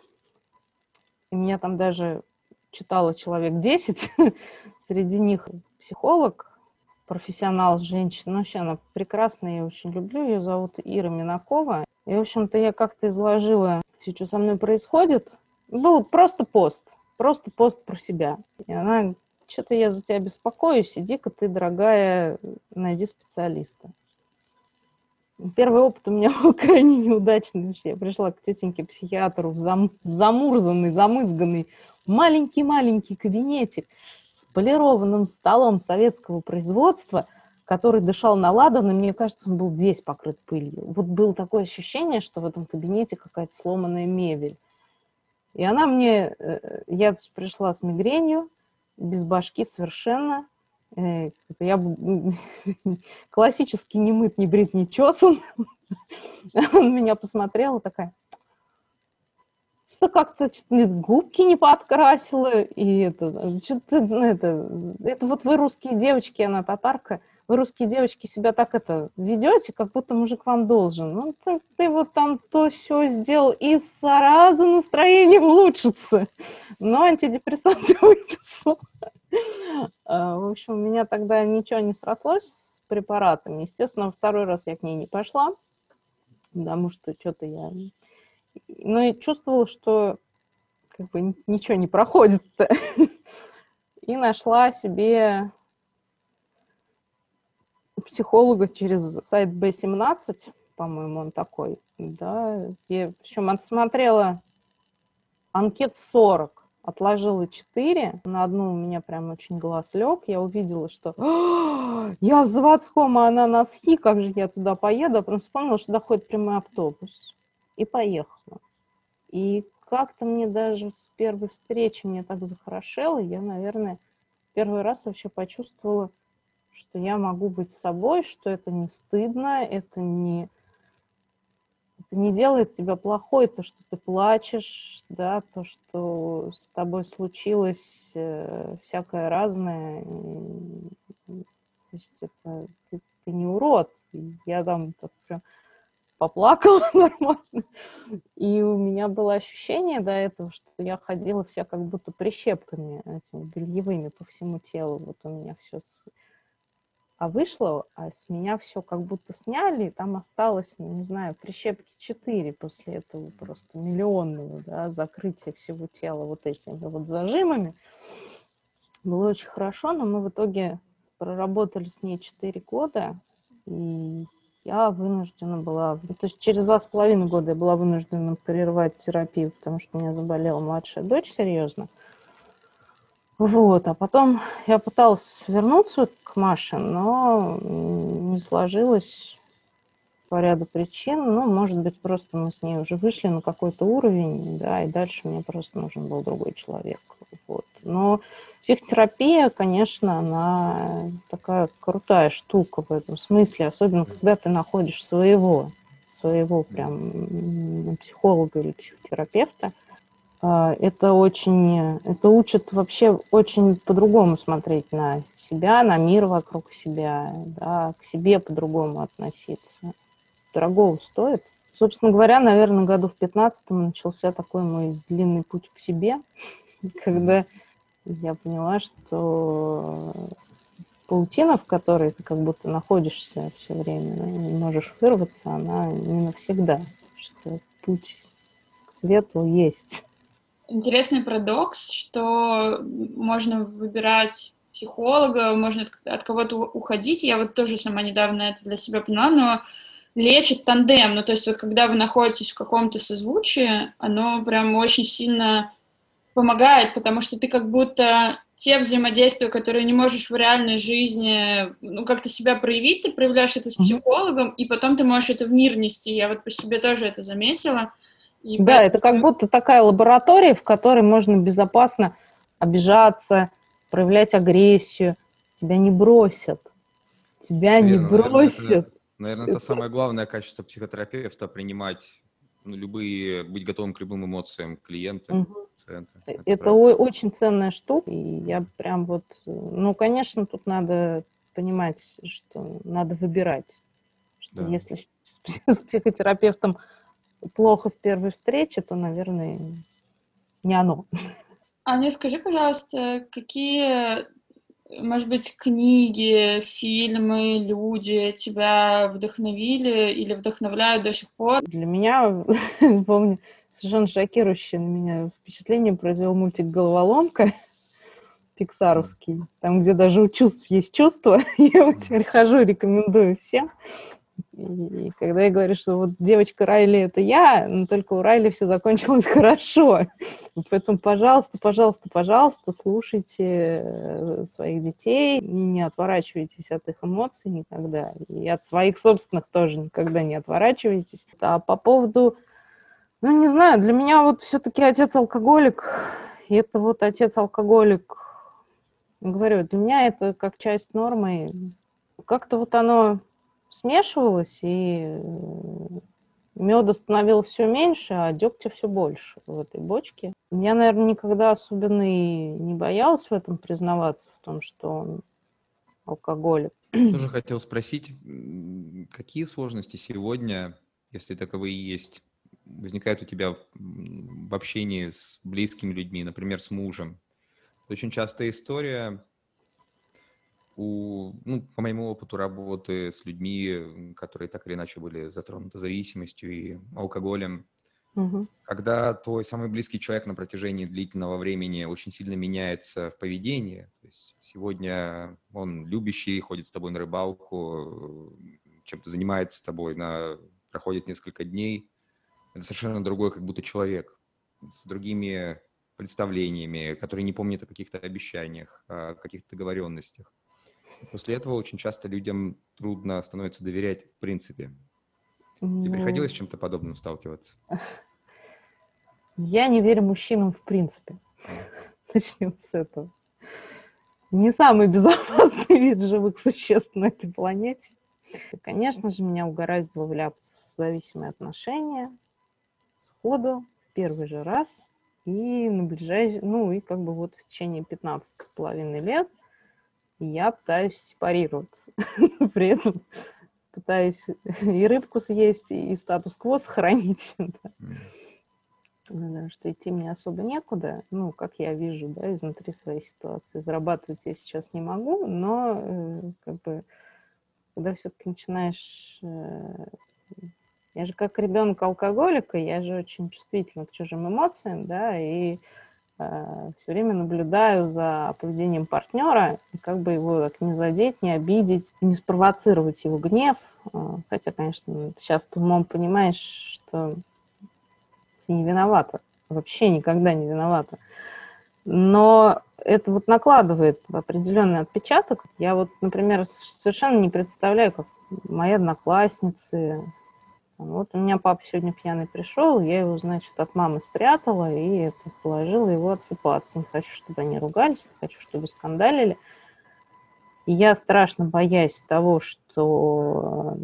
и меня там даже читало человек 10, среди них психолог, профессионал, женщина, вообще она прекрасная, я очень люблю, ее зовут Ира Минакова. И, в общем-то, я как-то изложила все, что со мной происходит. Был просто пост, просто пост про себя. И она, что-то я за тебя беспокоюсь, иди-ка ты, дорогая, найди специалиста. Первый опыт у меня был крайне неудачный. Я пришла к тетеньке-психиатру в, зам, в замурзанный, замызганный, маленький-маленький кабинетик полированным столом советского производства – который дышал на ладан, и мне кажется, он был весь покрыт пылью. Вот было такое ощущение, что в этом кабинете какая-то сломанная мебель. И она мне, э, я пришла с мигренью, без башки совершенно. Э, я классически не мыт, не брит, не чесан. Он меня посмотрела такая, что как-то губки не подкрасила, и это, что-то, ну, это, это вот вы русские девочки, она татарка, вы, русские девочки, себя так это ведете, как будто мужик вам должен. Ну, ты, ты вот там то все сделал, и сразу настроение улучшится. Но антидепрессанты выписал. В общем, у меня тогда ничего не срослось с препаратами. Естественно, второй раз я к ней не пошла, потому что что-то я... Ну, и чувствовала, что как бы ничего не проходит. И нашла себе психолога через сайт B17, по-моему, он такой, да, я, причем отсмотрела анкет 40, отложила 4, на одну у меня прям очень глаз лег, я увидела, что я в заводском, а она на СХИ, как же я туда поеду, а потом вспомнила, что доходит прямой автобус, и поехала. И как-то мне даже с первой встречи мне так захорошело, я, наверное, первый раз вообще почувствовала, что я могу быть собой, что это не стыдно, это не, это не делает тебя плохой, то, что ты плачешь, да, то, что с тобой случилось э, всякое разное. И, то есть это ты, ты не урод. Я там так прям поплакала нормально. И у меня было ощущение до этого, что я ходила вся как будто прищепками этими бельевыми по всему телу. Вот у меня все с а вышло, а с меня все как будто сняли, и там осталось, ну, не знаю, прищепки 4 после этого просто миллионного, да, закрытия всего тела вот этими вот зажимами. Было очень хорошо, но мы в итоге проработали с ней 4 года, и я вынуждена была, ну, то есть через два с половиной года я была вынуждена прервать терапию, потому что у меня заболела младшая дочь серьезно. Вот, а потом я пыталась вернуться к Маше, но не сложилось по ряду причин. Ну, может быть, просто мы с ней уже вышли на какой-то уровень, да, и дальше мне просто нужен был другой человек. Вот. Но психотерапия, конечно, она такая крутая штука в этом смысле, особенно когда ты находишь своего, своего прям психолога или психотерапевта. А, это очень, это учит вообще очень по-другому смотреть на себя, на мир вокруг себя, да, к себе по-другому относиться. Дорогого стоит. Собственно говоря, наверное, году в 15 начался такой мой длинный путь к себе, когда я поняла, что паутина, в которой ты как будто находишься все время, да, не можешь вырваться, она не навсегда, что путь к свету есть. Интересный парадокс, что можно выбирать психолога, можно от кого-то уходить. Я вот тоже сама недавно это для себя поняла, но лечит тандем. Ну, то есть вот когда вы находитесь в каком-то созвучии, оно прям очень сильно помогает, потому что ты как будто те взаимодействия, которые не можешь в реальной жизни, ну, как-то себя проявить, ты проявляешь это с психологом, и потом ты можешь это в мир нести. Я вот по себе тоже это заметила. И да, поэтому... это как будто такая лаборатория, в которой можно безопасно обижаться, проявлять агрессию, тебя не бросят. Тебя Верно, не бросят. Это, наверное, это самое главное качество психотерапевта принимать ну, любые, быть готовым к любым эмоциям клиента, угу. пациента. Это, это очень ценная штука. И я прям вот, ну, конечно, тут надо понимать, что надо выбирать. Что да. Если с психотерапевтом плохо с первой встречи, то, наверное, не оно. Аня, скажи, пожалуйста, какие, может быть, книги, фильмы, люди тебя вдохновили или вдохновляют до сих пор? Для меня, помню, совершенно шокирующее на меня впечатление произвел мультик «Головоломка», пиксаровский, там, где даже у чувств есть чувства. Я его теперь хожу рекомендую всем. И когда я говорю, что вот девочка Райли это я, но только у Райли все закончилось хорошо. Поэтому, пожалуйста, пожалуйста, пожалуйста, слушайте э, своих детей, не отворачивайтесь от их эмоций никогда. И от своих собственных тоже никогда не отворачивайтесь. А по поводу, ну, не знаю, для меня вот все-таки отец алкоголик, и это вот отец алкоголик, говорю, для меня это как часть нормы. Как-то вот оно смешивалось, и э, меда становилось все меньше, а дегтя все больше в этой бочке. Я, наверное, никогда особенно и не боялась в этом признаваться, в том, что он алкоголик. Тоже хотел спросить, какие сложности сегодня, если таковые есть, возникают у тебя в общении с близкими людьми, например, с мужем? Очень частая история, у, ну, по моему опыту работы с людьми, которые так или иначе были затронуты зависимостью и алкоголем, угу. когда твой самый близкий человек на протяжении длительного времени очень сильно меняется в поведении, то есть сегодня он любящий, ходит с тобой на рыбалку, чем-то занимается с тобой, на, проходит несколько дней, это совершенно другой как будто человек с другими представлениями, который не помнит о каких-то обещаниях, о каких-то договоренностях. После этого очень часто людям трудно становится доверять в принципе. Тебе приходилось с чем-то подобным сталкиваться? Я не верю мужчинам в принципе. Начнем с этого. Не самый безопасный вид живых существ на этой планете. И, конечно же, меня угораздило вляпаться в зависимые отношения сходу, первый же раз, и на ближайший, ну и как бы вот в течение 15 с половиной лет – и я пытаюсь сепарироваться. При этом пытаюсь и рыбку съесть, и статус-кво сохранить. Потому что идти мне особо некуда, ну, как я вижу, да, изнутри своей ситуации. Зарабатывать я сейчас не могу, но э, как бы когда все-таки начинаешь... Э, я же как ребенок алкоголика, я же очень чувствительна к чужим эмоциям, да, и все время наблюдаю за поведением партнера, как бы его так не задеть, не обидеть, не спровоцировать его гнев. Э, хотя, конечно, сейчас ты умом понимаешь, что ты не виновата, вообще никогда не виновата. Но это вот накладывает определенный отпечаток. Я вот, например, совершенно не представляю, как мои одноклассницы, Вот у меня папа сегодня пьяный пришел, я его, значит, от мамы спрятала и это, положила его отсыпаться. Не хочу, чтобы они ругались, не хочу, чтобы скандалили. И я страшно боясь того, что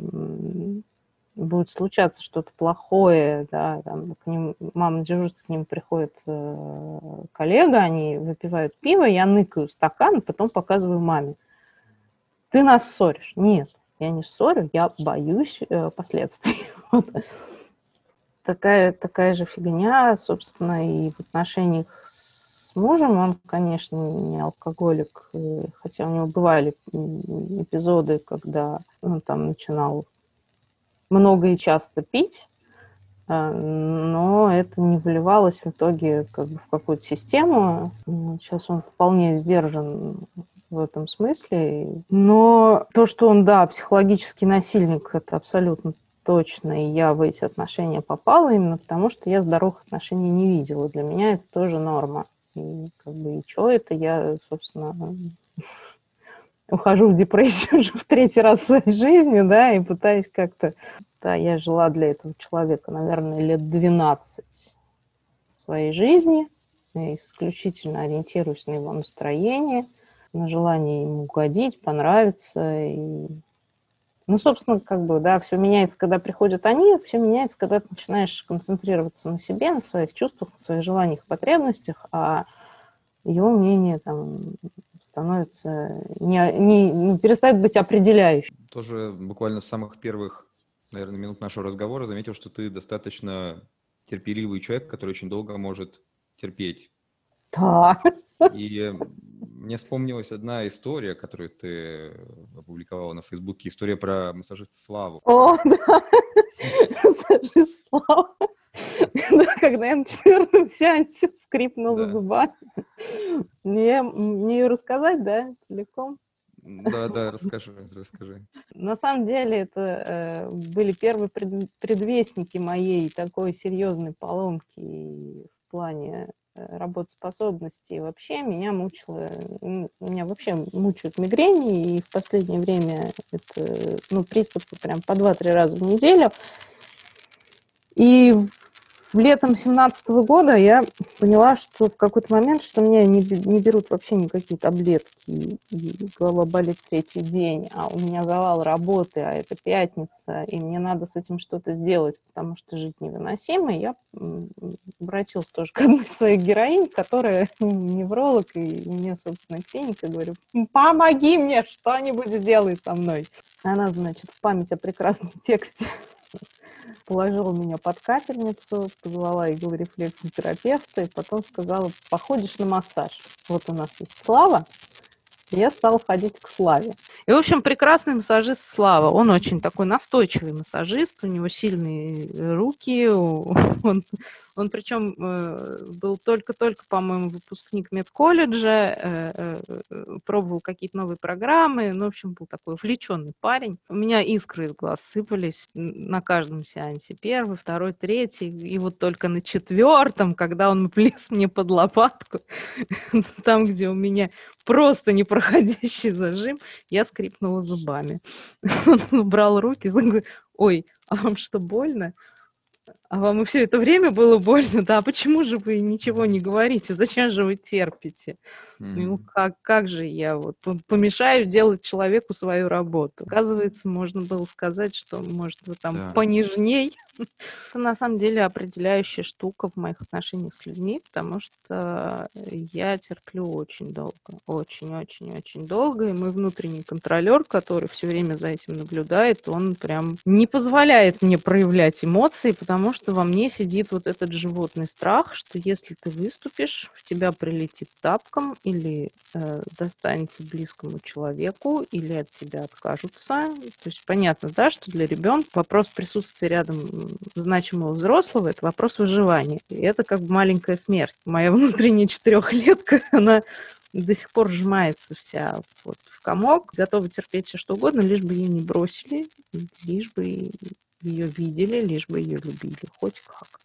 будет случаться что-то плохое, да, там, к ним, мама дежурит, к ним приходит э, коллега, они выпивают пиво, я ныкаю стакан, потом показываю маме. Ты нас ссоришь. Нет, я не ссорю, я боюсь э, последствий. Такая, такая же фигня, собственно, и в отношениях с мужем. Он, конечно, не алкоголик, э, хотя у него бывали эпизоды, когда он там начинал много и часто пить, э, но это не выливалось в итоге как бы в какую-то систему. Сейчас он вполне сдержан в этом смысле. Но то, что он, да, психологический насильник, это абсолютно точно. И я в эти отношения попала именно потому, что я здоровых отношений не видела. Для меня это тоже норма. И как бы и что это, я, собственно, ухожу в депрессию уже в третий раз в своей жизни, да, и пытаюсь как-то... Да, я жила для этого человека, наверное, лет 12 своей жизни, исключительно ориентируюсь на его настроение, на желание ему угодить, понравиться. И... Ну, собственно, как бы, да, все меняется, когда приходят они, все меняется, когда ты начинаешь концентрироваться на себе, на своих чувствах, на своих желаниях, потребностях, а его мнение там становится, не, не, не перестает быть определяющим. Тоже буквально с самых первых, наверное, минут нашего разговора заметил, что ты достаточно терпеливый человек, который очень долго может терпеть. Да. И мне вспомнилась одна история, которую ты опубликовала на Фейсбуке, история про массажиста Славу. О, да, массажист Слава. Да, когда я на четвертом сеансе скрипнула зубами. Мне, мне ее рассказать, да, целиком? Да, да, расскажи, расскажи. На самом деле это э, были первые пред, предвестники моей такой серьезной поломки в плане работоспособности. И вообще меня мучило, меня вообще мучают мигрени, и в последнее время это, ну, приступы прям по 2-3 раза в неделю. И летом семнадцатого года я поняла, что в какой-то момент, что меня не, не берут вообще никакие таблетки, и голова болит третий день, а у меня завал работы, а это пятница, и мне надо с этим что-то сделать, потому что жить невыносимо. Я обратилась тоже к одной из своих героинь, которая невролог, и мне, собственно, клиника, говорю, помоги мне, что-нибудь сделай со мной. Она, значит, в память о прекрасном тексте положила меня под капельницу, позвала иглорефлексотерапевта и потом сказала, походишь на массаж. Вот у нас есть Слава, я стала ходить к Славе. И, в общем, прекрасный массажист Слава. Он очень такой настойчивый массажист, у него сильные руки, он он причем э, был только-только, по-моему, выпускник медколледжа, э, э, пробовал какие-то новые программы, ну, в общем, был такой увлеченный парень. У меня искры из глаз сыпались на каждом сеансе. Первый, второй, третий, и вот только на четвертом, когда он влез мне под лопатку, там, где у меня просто непроходящий зажим, я скрипнула зубами. Он убрал руки, ой, а вам что, больно? А вам и все это время было больно, да? Почему же вы ничего не говорите? Зачем же вы терпите? Mm-hmm. Ну, как, как же я вот помешаю делать человеку свою работу? Оказывается, можно было сказать, что, может, вы там да. понежней. Это на самом деле определяющая штука в моих отношениях с людьми, потому что я терплю очень долго, очень-очень-очень долго, и мой внутренний контролер, который все время за этим наблюдает, он прям не позволяет мне проявлять эмоции, потому что во мне сидит вот этот животный страх, что если ты выступишь, в тебя прилетит тапком или э, достанется близкому человеку, или от тебя откажутся. То есть понятно, да, что для ребенка вопрос присутствия рядом значимого взрослого – это вопрос выживания. И это как бы маленькая смерть. Моя внутренняя четырехлетка, она до сих пор сжимается вся вот в комок, готова терпеть все что угодно, лишь бы ее не бросили, лишь бы ее видели, лишь бы ее любили, хоть как.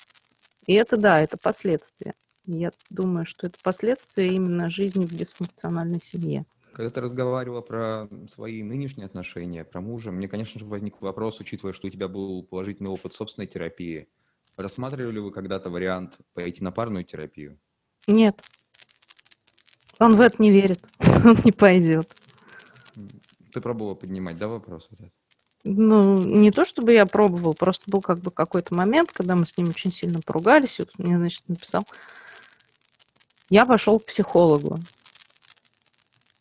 И это да, это последствия. Я думаю, что это последствия именно жизни в дисфункциональной семье. Когда ты разговаривала про свои нынешние отношения, про мужа, мне, конечно же, возник вопрос, учитывая, что у тебя был положительный опыт собственной терапии. Рассматривали вы когда-то вариант пойти на парную терапию? Нет. Он в это не верит. Он не пойдет. Ты пробовала поднимать, да, вопрос этот? Ну, не то чтобы я пробовал, просто был как бы какой-то момент, когда мы с ним очень сильно поругались, и вот мне, значит, написал, я пошел к психологу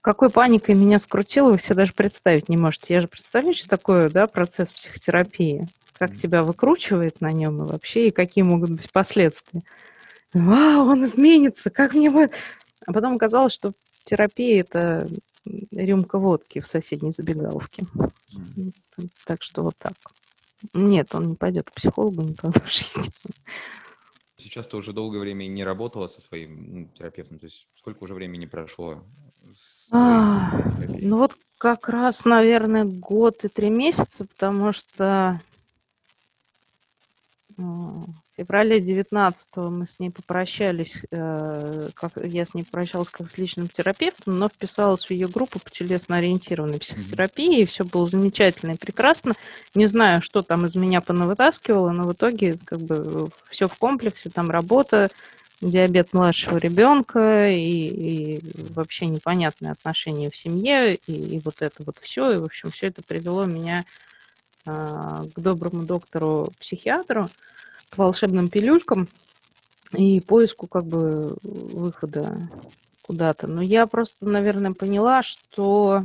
какой паникой меня скрутило, вы себе даже представить не можете. Я же представляю, что такое да, процесс психотерапии, как тебя выкручивает на нем и вообще, и какие могут быть последствия. Вау, он изменится, как мне будет... А потом оказалось, что терапия – это рюмка водки в соседней забегаловке. Mm. Так что вот так. Нет, он не пойдет к психологу никогда в жизни. Сейчас ты уже долгое время не работала со своим терапевтом, то есть сколько уже времени прошло а, ну вот как раз, наверное, год и три месяца, потому что а, в феврале 19 мы с ней попрощались, э, как, я с ней попрощалась как с личным терапевтом, но вписалась в ее группу по телесно-ориентированной психотерапии, и все было замечательно и прекрасно. Не знаю, что там из меня понавытаскивало, но в итоге как бы все в комплексе, там работа, диабет младшего ребенка и, и вообще непонятные отношения в семье, и, и вот это вот все, и, в общем, все это привело меня э, к доброму доктору-психиатру, к волшебным пилюлькам и поиску как бы выхода куда-то. Но я просто, наверное, поняла, что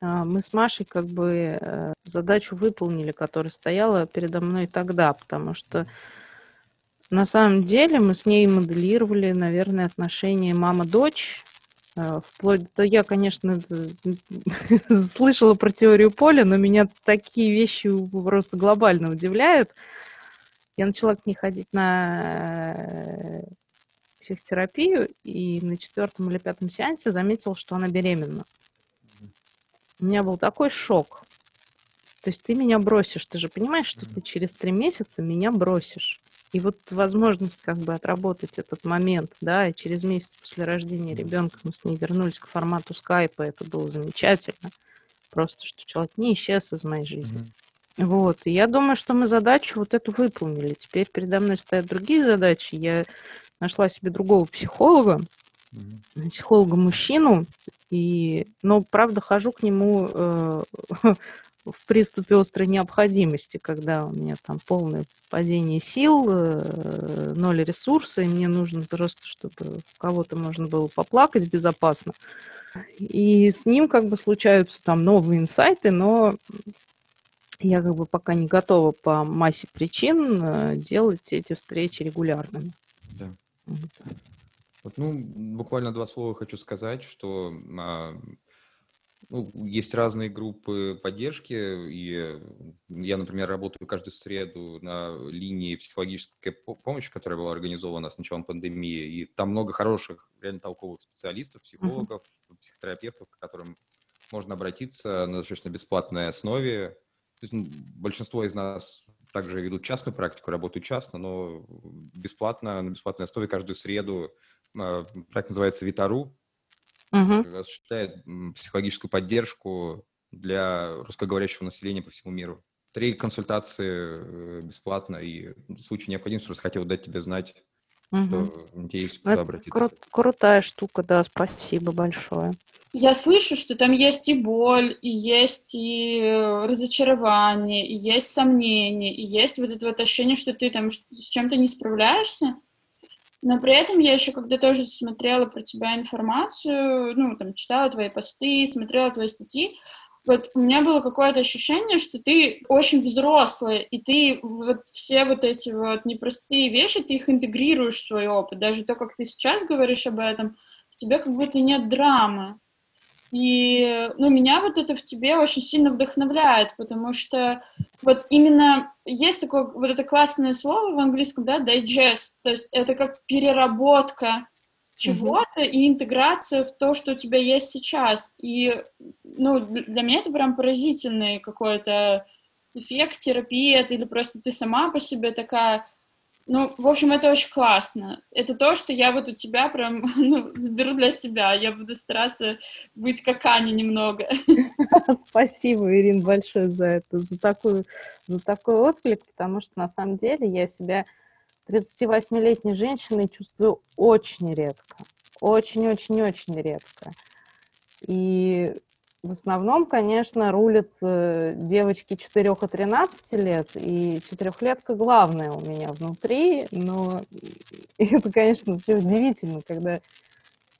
э, мы с Машей как бы э, задачу выполнили, которая стояла передо мной тогда, потому что на самом деле мы с ней моделировали, наверное, отношения мама-дочь. Э, вплоть до... Я, конечно, слышала про теорию поля, но меня такие вещи просто глобально удивляют. Я начала к ней ходить на э, психотерапию, и на четвертом или пятом сеансе заметила, что она беременна. У меня был такой шок. То есть ты меня бросишь, ты же понимаешь, что ты через три месяца меня бросишь. И вот возможность как бы отработать этот момент, да, и через месяц после рождения ребенка мы с ней вернулись к формату скайпа, это было замечательно. Просто, что человек не исчез из моей жизни. Mm-hmm. Вот, и я думаю, что мы задачу вот эту выполнили. Теперь передо мной стоят другие задачи. Я нашла себе другого психолога, mm-hmm. психолога-мужчину, и, но, правда, хожу к нему э, в приступе острой необходимости, когда у меня там полное падение сил, э, ноль ресурса, и мне нужно просто, чтобы кого-то можно было поплакать безопасно. И с ним как бы случаются там новые инсайты, но я как бы пока не готова по массе причин э, делать эти встречи регулярными. Да. Вот. Вот, ну, буквально два слова хочу сказать, что а, ну, есть разные группы поддержки, и я, например, работаю каждую среду на линии психологической помощи, которая была организована с началом пандемии, и там много хороших, реально толковых специалистов, психологов, uh-huh. психотерапевтов, к которым можно обратиться на достаточно бесплатной основе. То есть, ну, большинство из нас также ведут частную практику, работают частно, но бесплатно, на бесплатной основе каждую среду. А, проект называется «Витару», угу. осуществляет психологическую поддержку для русскоговорящего населения по всему миру. Три консультации э, бесплатно, и в случае необходимости просто хотел дать тебе знать, угу. что есть куда Это обратиться. Кру- крутая штука, да, спасибо большое. Я слышу, что там есть и боль, и есть и э, разочарование, и есть сомнения, и есть вот это вот ощущение, что ты там с чем-то не справляешься. Но при этом я еще, когда тоже смотрела про тебя информацию, ну, там, читала твои посты, смотрела твои статьи, вот у меня было какое-то ощущение, что ты очень взрослая, и ты вот все вот эти вот непростые вещи, ты их интегрируешь в свой опыт. Даже то, как ты сейчас говоришь об этом, в тебе как будто нет драмы. И, ну, меня вот это в тебе очень сильно вдохновляет, потому что вот именно есть такое вот это классное слово в английском, да, digest, то есть это как переработка чего-то mm-hmm. и интеграция в то, что у тебя есть сейчас. И, ну, для меня это прям поразительный какой-то эффект терапии, это или просто ты сама по себе такая, Ну, в общем, это очень классно. Это то, что я вот у тебя прям ну, заберу для себя. Я буду стараться быть как Аня немного. Спасибо, Ирин, большое за это, за, такую, за такой отклик, потому что на самом деле я себя 38-летней женщиной чувствую очень редко. Очень-очень-очень редко. И в основном, конечно, рулят э, девочки 4 и 13 лет, и четырехлетка главная у меня внутри, но это, конечно, все удивительно, когда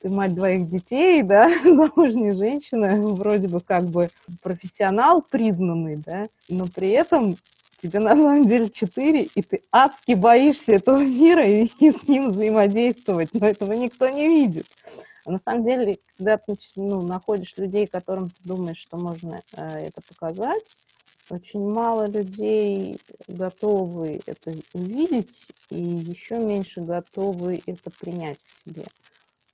ты мать двоих детей, да, замужняя женщина, вроде бы как бы профессионал признанный, да, но при этом тебе на самом деле четыре, и ты адски боишься этого мира и, и с ним взаимодействовать, но этого никто не видит. А на самом деле, когда ну, находишь людей, которым ты думаешь, что можно э, это показать, очень мало людей готовы это увидеть и еще меньше готовы это принять в себе.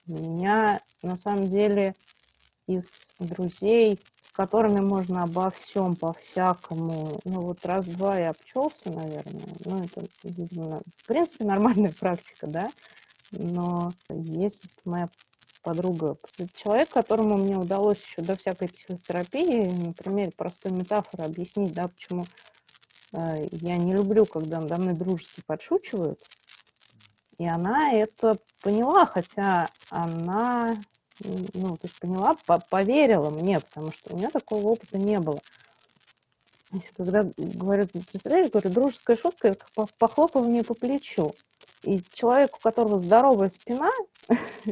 У меня на самом деле из друзей, с которыми можно обо всем, по-всякому, ну вот раз-два я обчелся, наверное, ну это, видимо, в принципе нормальная практика, да, но есть моя подруга. Человек, которому мне удалось еще до всякой психотерапии, на примере простой метафоры объяснить, да, почему э, я не люблю, когда надо мной дружески подшучивают. И она это поняла, хотя она, ну, то есть поняла, по поверила мне, потому что у нее такого опыта не было. Когда говорят, представляешь, говорю, дружеская шутка, это похлопывание по плечу. И человек, у которого здоровая спина,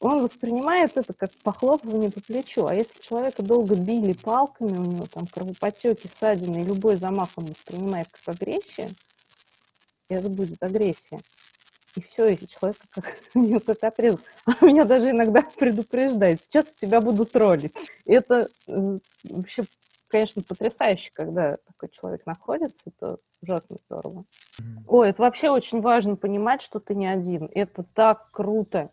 он воспринимает это как похлопывание по плечу. А если человека долго били палками, у него там кровопотеки, ссадины, и любой замах он воспринимает как агрессию, и это будет агрессия. И все, и человек как, у него как отрезал. А меня даже иногда предупреждает, сейчас тебя будут троллить. И это э, вообще, конечно, потрясающе, когда такой человек находится, это ужасно здорово. Ой, это вообще очень важно понимать, что ты не один. Это так круто.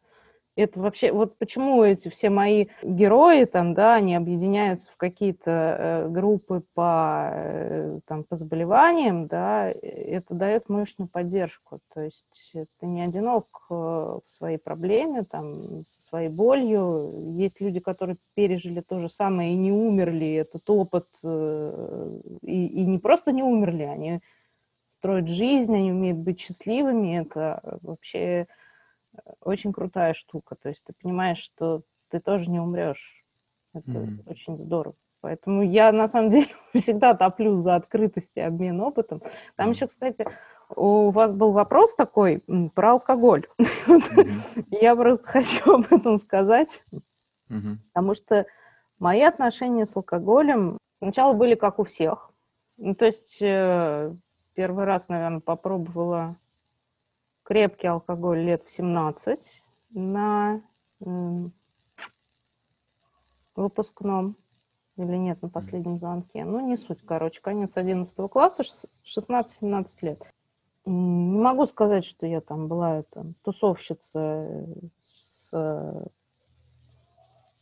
Это вообще, вот почему эти все мои герои там, да, они объединяются в какие-то э, группы по, э, там, по заболеваниям, да, это дает мощную поддержку. То есть ты не одинок э, в своей проблеме, там, со своей болью. Есть люди, которые пережили то же самое и не умерли, этот опыт, э, и, и не просто не умерли, они строят жизнь, они умеют быть счастливыми, это вообще очень крутая штука. То есть ты понимаешь, что ты тоже не умрешь. Это mm-hmm. очень здорово. Поэтому я, на самом деле, всегда топлю за открытость и обмен опытом. Там mm-hmm. еще, кстати, у вас был вопрос такой про алкоголь. Mm-hmm. я просто хочу об этом сказать, mm-hmm. потому что мои отношения с алкоголем сначала были как у всех. Ну, то есть э, первый раз, наверное, попробовала крепкий алкоголь лет в 17 на выпускном или нет, на последнем звонке. Ну, не суть, короче, конец 11 класса, 16-17 лет. Не могу сказать, что я там была там, тусовщица с...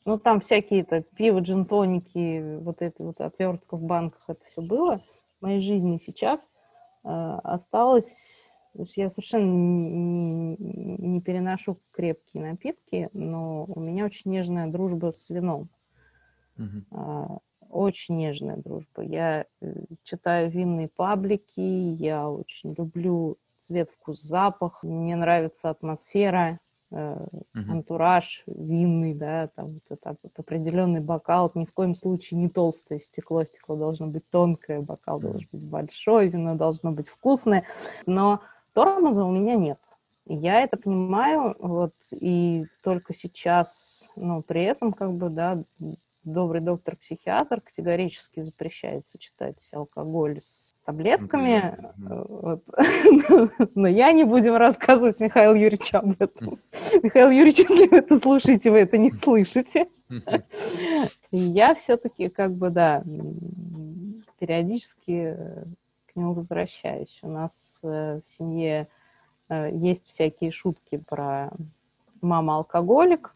Ну, там всякие-то пиво, джин-тоники, вот эти вот отвертка в банках, это все было в моей жизни сейчас. Э, осталось то есть я совершенно не, не переношу крепкие напитки, но у меня очень нежная дружба с вином. Uh-huh. Очень нежная дружба. Я э, читаю винные паблики, я очень люблю цвет, вкус, запах. Мне нравится атмосфера, uh-huh. антураж винный, да, там вот это, вот определенный бокал. Ни в коем случае не толстое стекло, стекло должно быть тонкое, бокал uh-huh. должен быть большой, вино должно быть вкусное. Но Тормоза у меня нет. Я это понимаю, вот, и только сейчас, ну, при этом, как бы, да, добрый доктор-психиатр категорически запрещает сочетать алкоголь с таблетками. Вот. Но я не будем рассказывать Михаилу Юрьевичу об этом. Михаил Юрьевич, если вы это слушаете, вы это не слышите. Я все-таки, как бы, да, периодически к нему возвращаюсь. У нас э, в семье э, есть всякие шутки про мама алкоголик.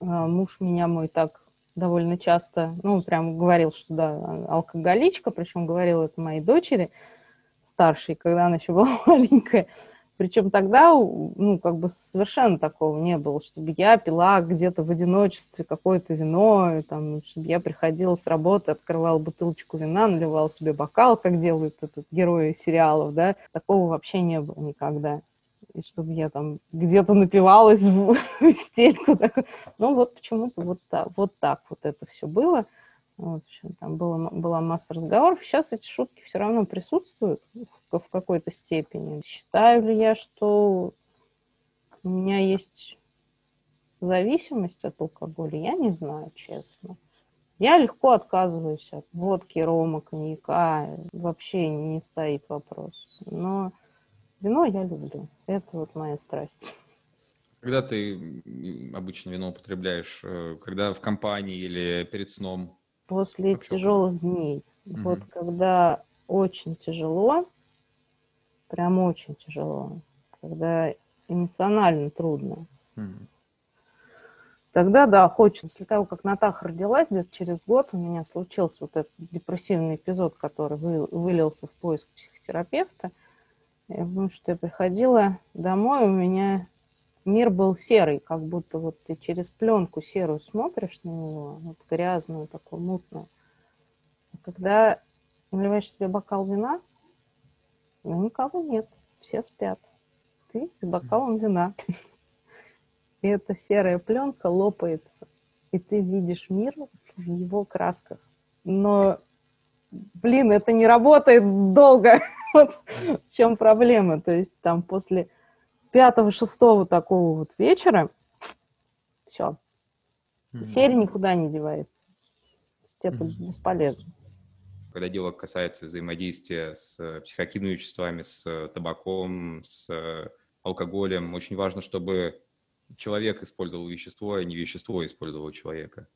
Э, муж меня мой так довольно часто, ну, прям говорил, что да, алкоголичка, причем говорил это моей дочери, старшей, когда она еще была маленькая. Причем тогда, ну, как бы совершенно такого не было, чтобы я пила где-то в одиночестве какое-то вино, и, там, чтобы я приходила с работы, открывала бутылочку вина, наливала себе бокал, как делают этот герои сериалов, да, такого вообще не было никогда. И чтобы я там где-то напивалась в, в стельку. Ну, вот почему-то вот вот так вот это все было. Вот, там было, была масса разговоров. Сейчас эти шутки все равно присутствуют в, в какой-то степени. Считаю ли я, что у меня есть зависимость от алкоголя? Я не знаю, честно. Я легко отказываюсь от водки, рома, коньяка. Вообще не стоит вопрос. Но вино я люблю. Это вот моя страсть. Когда ты обычно вино употребляешь? Э, когда в компании или перед сном? После Вообще. тяжелых дней. Угу. Вот когда очень тяжело, прям очень тяжело, когда эмоционально трудно. Угу. Тогда, да, хочется. После того, как Натаха родилась, где-то через год у меня случился вот этот депрессивный эпизод, который вы, вылился в поиск психотерапевта. Я помню, что я приходила домой, у меня мир был серый, как будто вот ты через пленку серую смотришь на него, вот грязную, такую мутную. А когда наливаешь себе бокал вина, ну, никого нет, все спят. Ты с бокалом вина. И эта серая пленка лопается, и ты видишь мир в его красках. Но, блин, это не работает долго. Вот в чем проблема. То есть там после пятого-шестого такого вот вечера все. Mm-hmm. Серия никуда не девается. Это mm-hmm. бесполезно. Когда дело касается взаимодействия с психоактивными веществами, с табаком, с алкоголем, очень важно, чтобы человек использовал вещество, а не вещество использовало человека.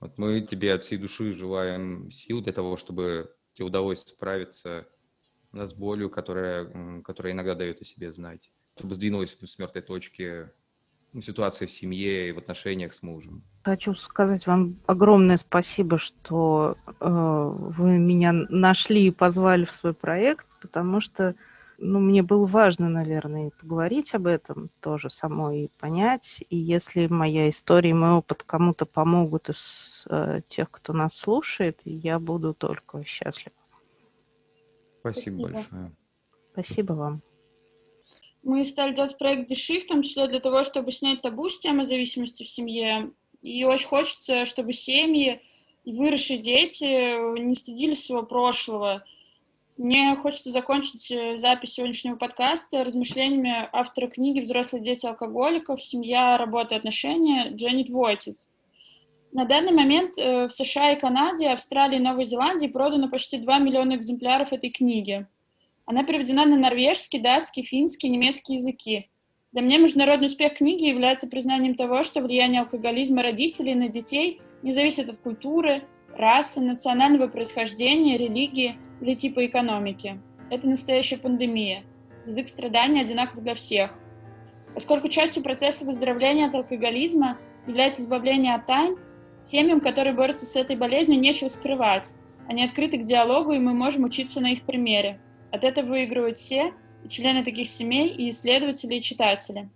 Вот мы тебе от всей души желаем сил для того, чтобы тебе удалось справиться с болью, которая, которая иногда дает о себе знать чтобы сдвинулась с мертвой точки ну, ситуация в семье и в отношениях с мужем. Хочу сказать вам огромное спасибо, что э, вы меня нашли и позвали в свой проект, потому что ну, мне было важно, наверное, поговорить об этом тоже самой и понять. И если моя история и мой опыт кому-то помогут из э, тех, кто нас слушает, я буду только счастлива. Спасибо, Спасибо. большое. Спасибо вам. Мы стали делать проект Дыши, в том числе для того, чтобы снять табу с темы зависимости в семье. И очень хочется, чтобы семьи и выросшие дети не стыдились своего прошлого. Мне хочется закончить э, запись сегодняшнего подкаста размышлениями автора книги «Взрослые дети алкоголиков. Семья, работа и отношения» Дженнет Войтиц. На данный момент э, в США и Канаде, Австралии и Новой Зеландии продано почти 2 миллиона экземпляров этой книги. Она переведена на норвежский, датский, финский, немецкий языки. Для меня международный успех книги является признанием того, что влияние алкоголизма родителей на детей не зависит от культуры, расы, национального происхождения, религии или типа экономики. Это настоящая пандемия. Язык страдания одинаков для всех. Поскольку частью процесса выздоровления от алкоголизма является избавление от тайн, семьям, которые борются с этой болезнью, нечего скрывать. Они открыты к диалогу, и мы можем учиться на их примере. От этого выигрывают все, члены таких семей, и исследователи, и читатели.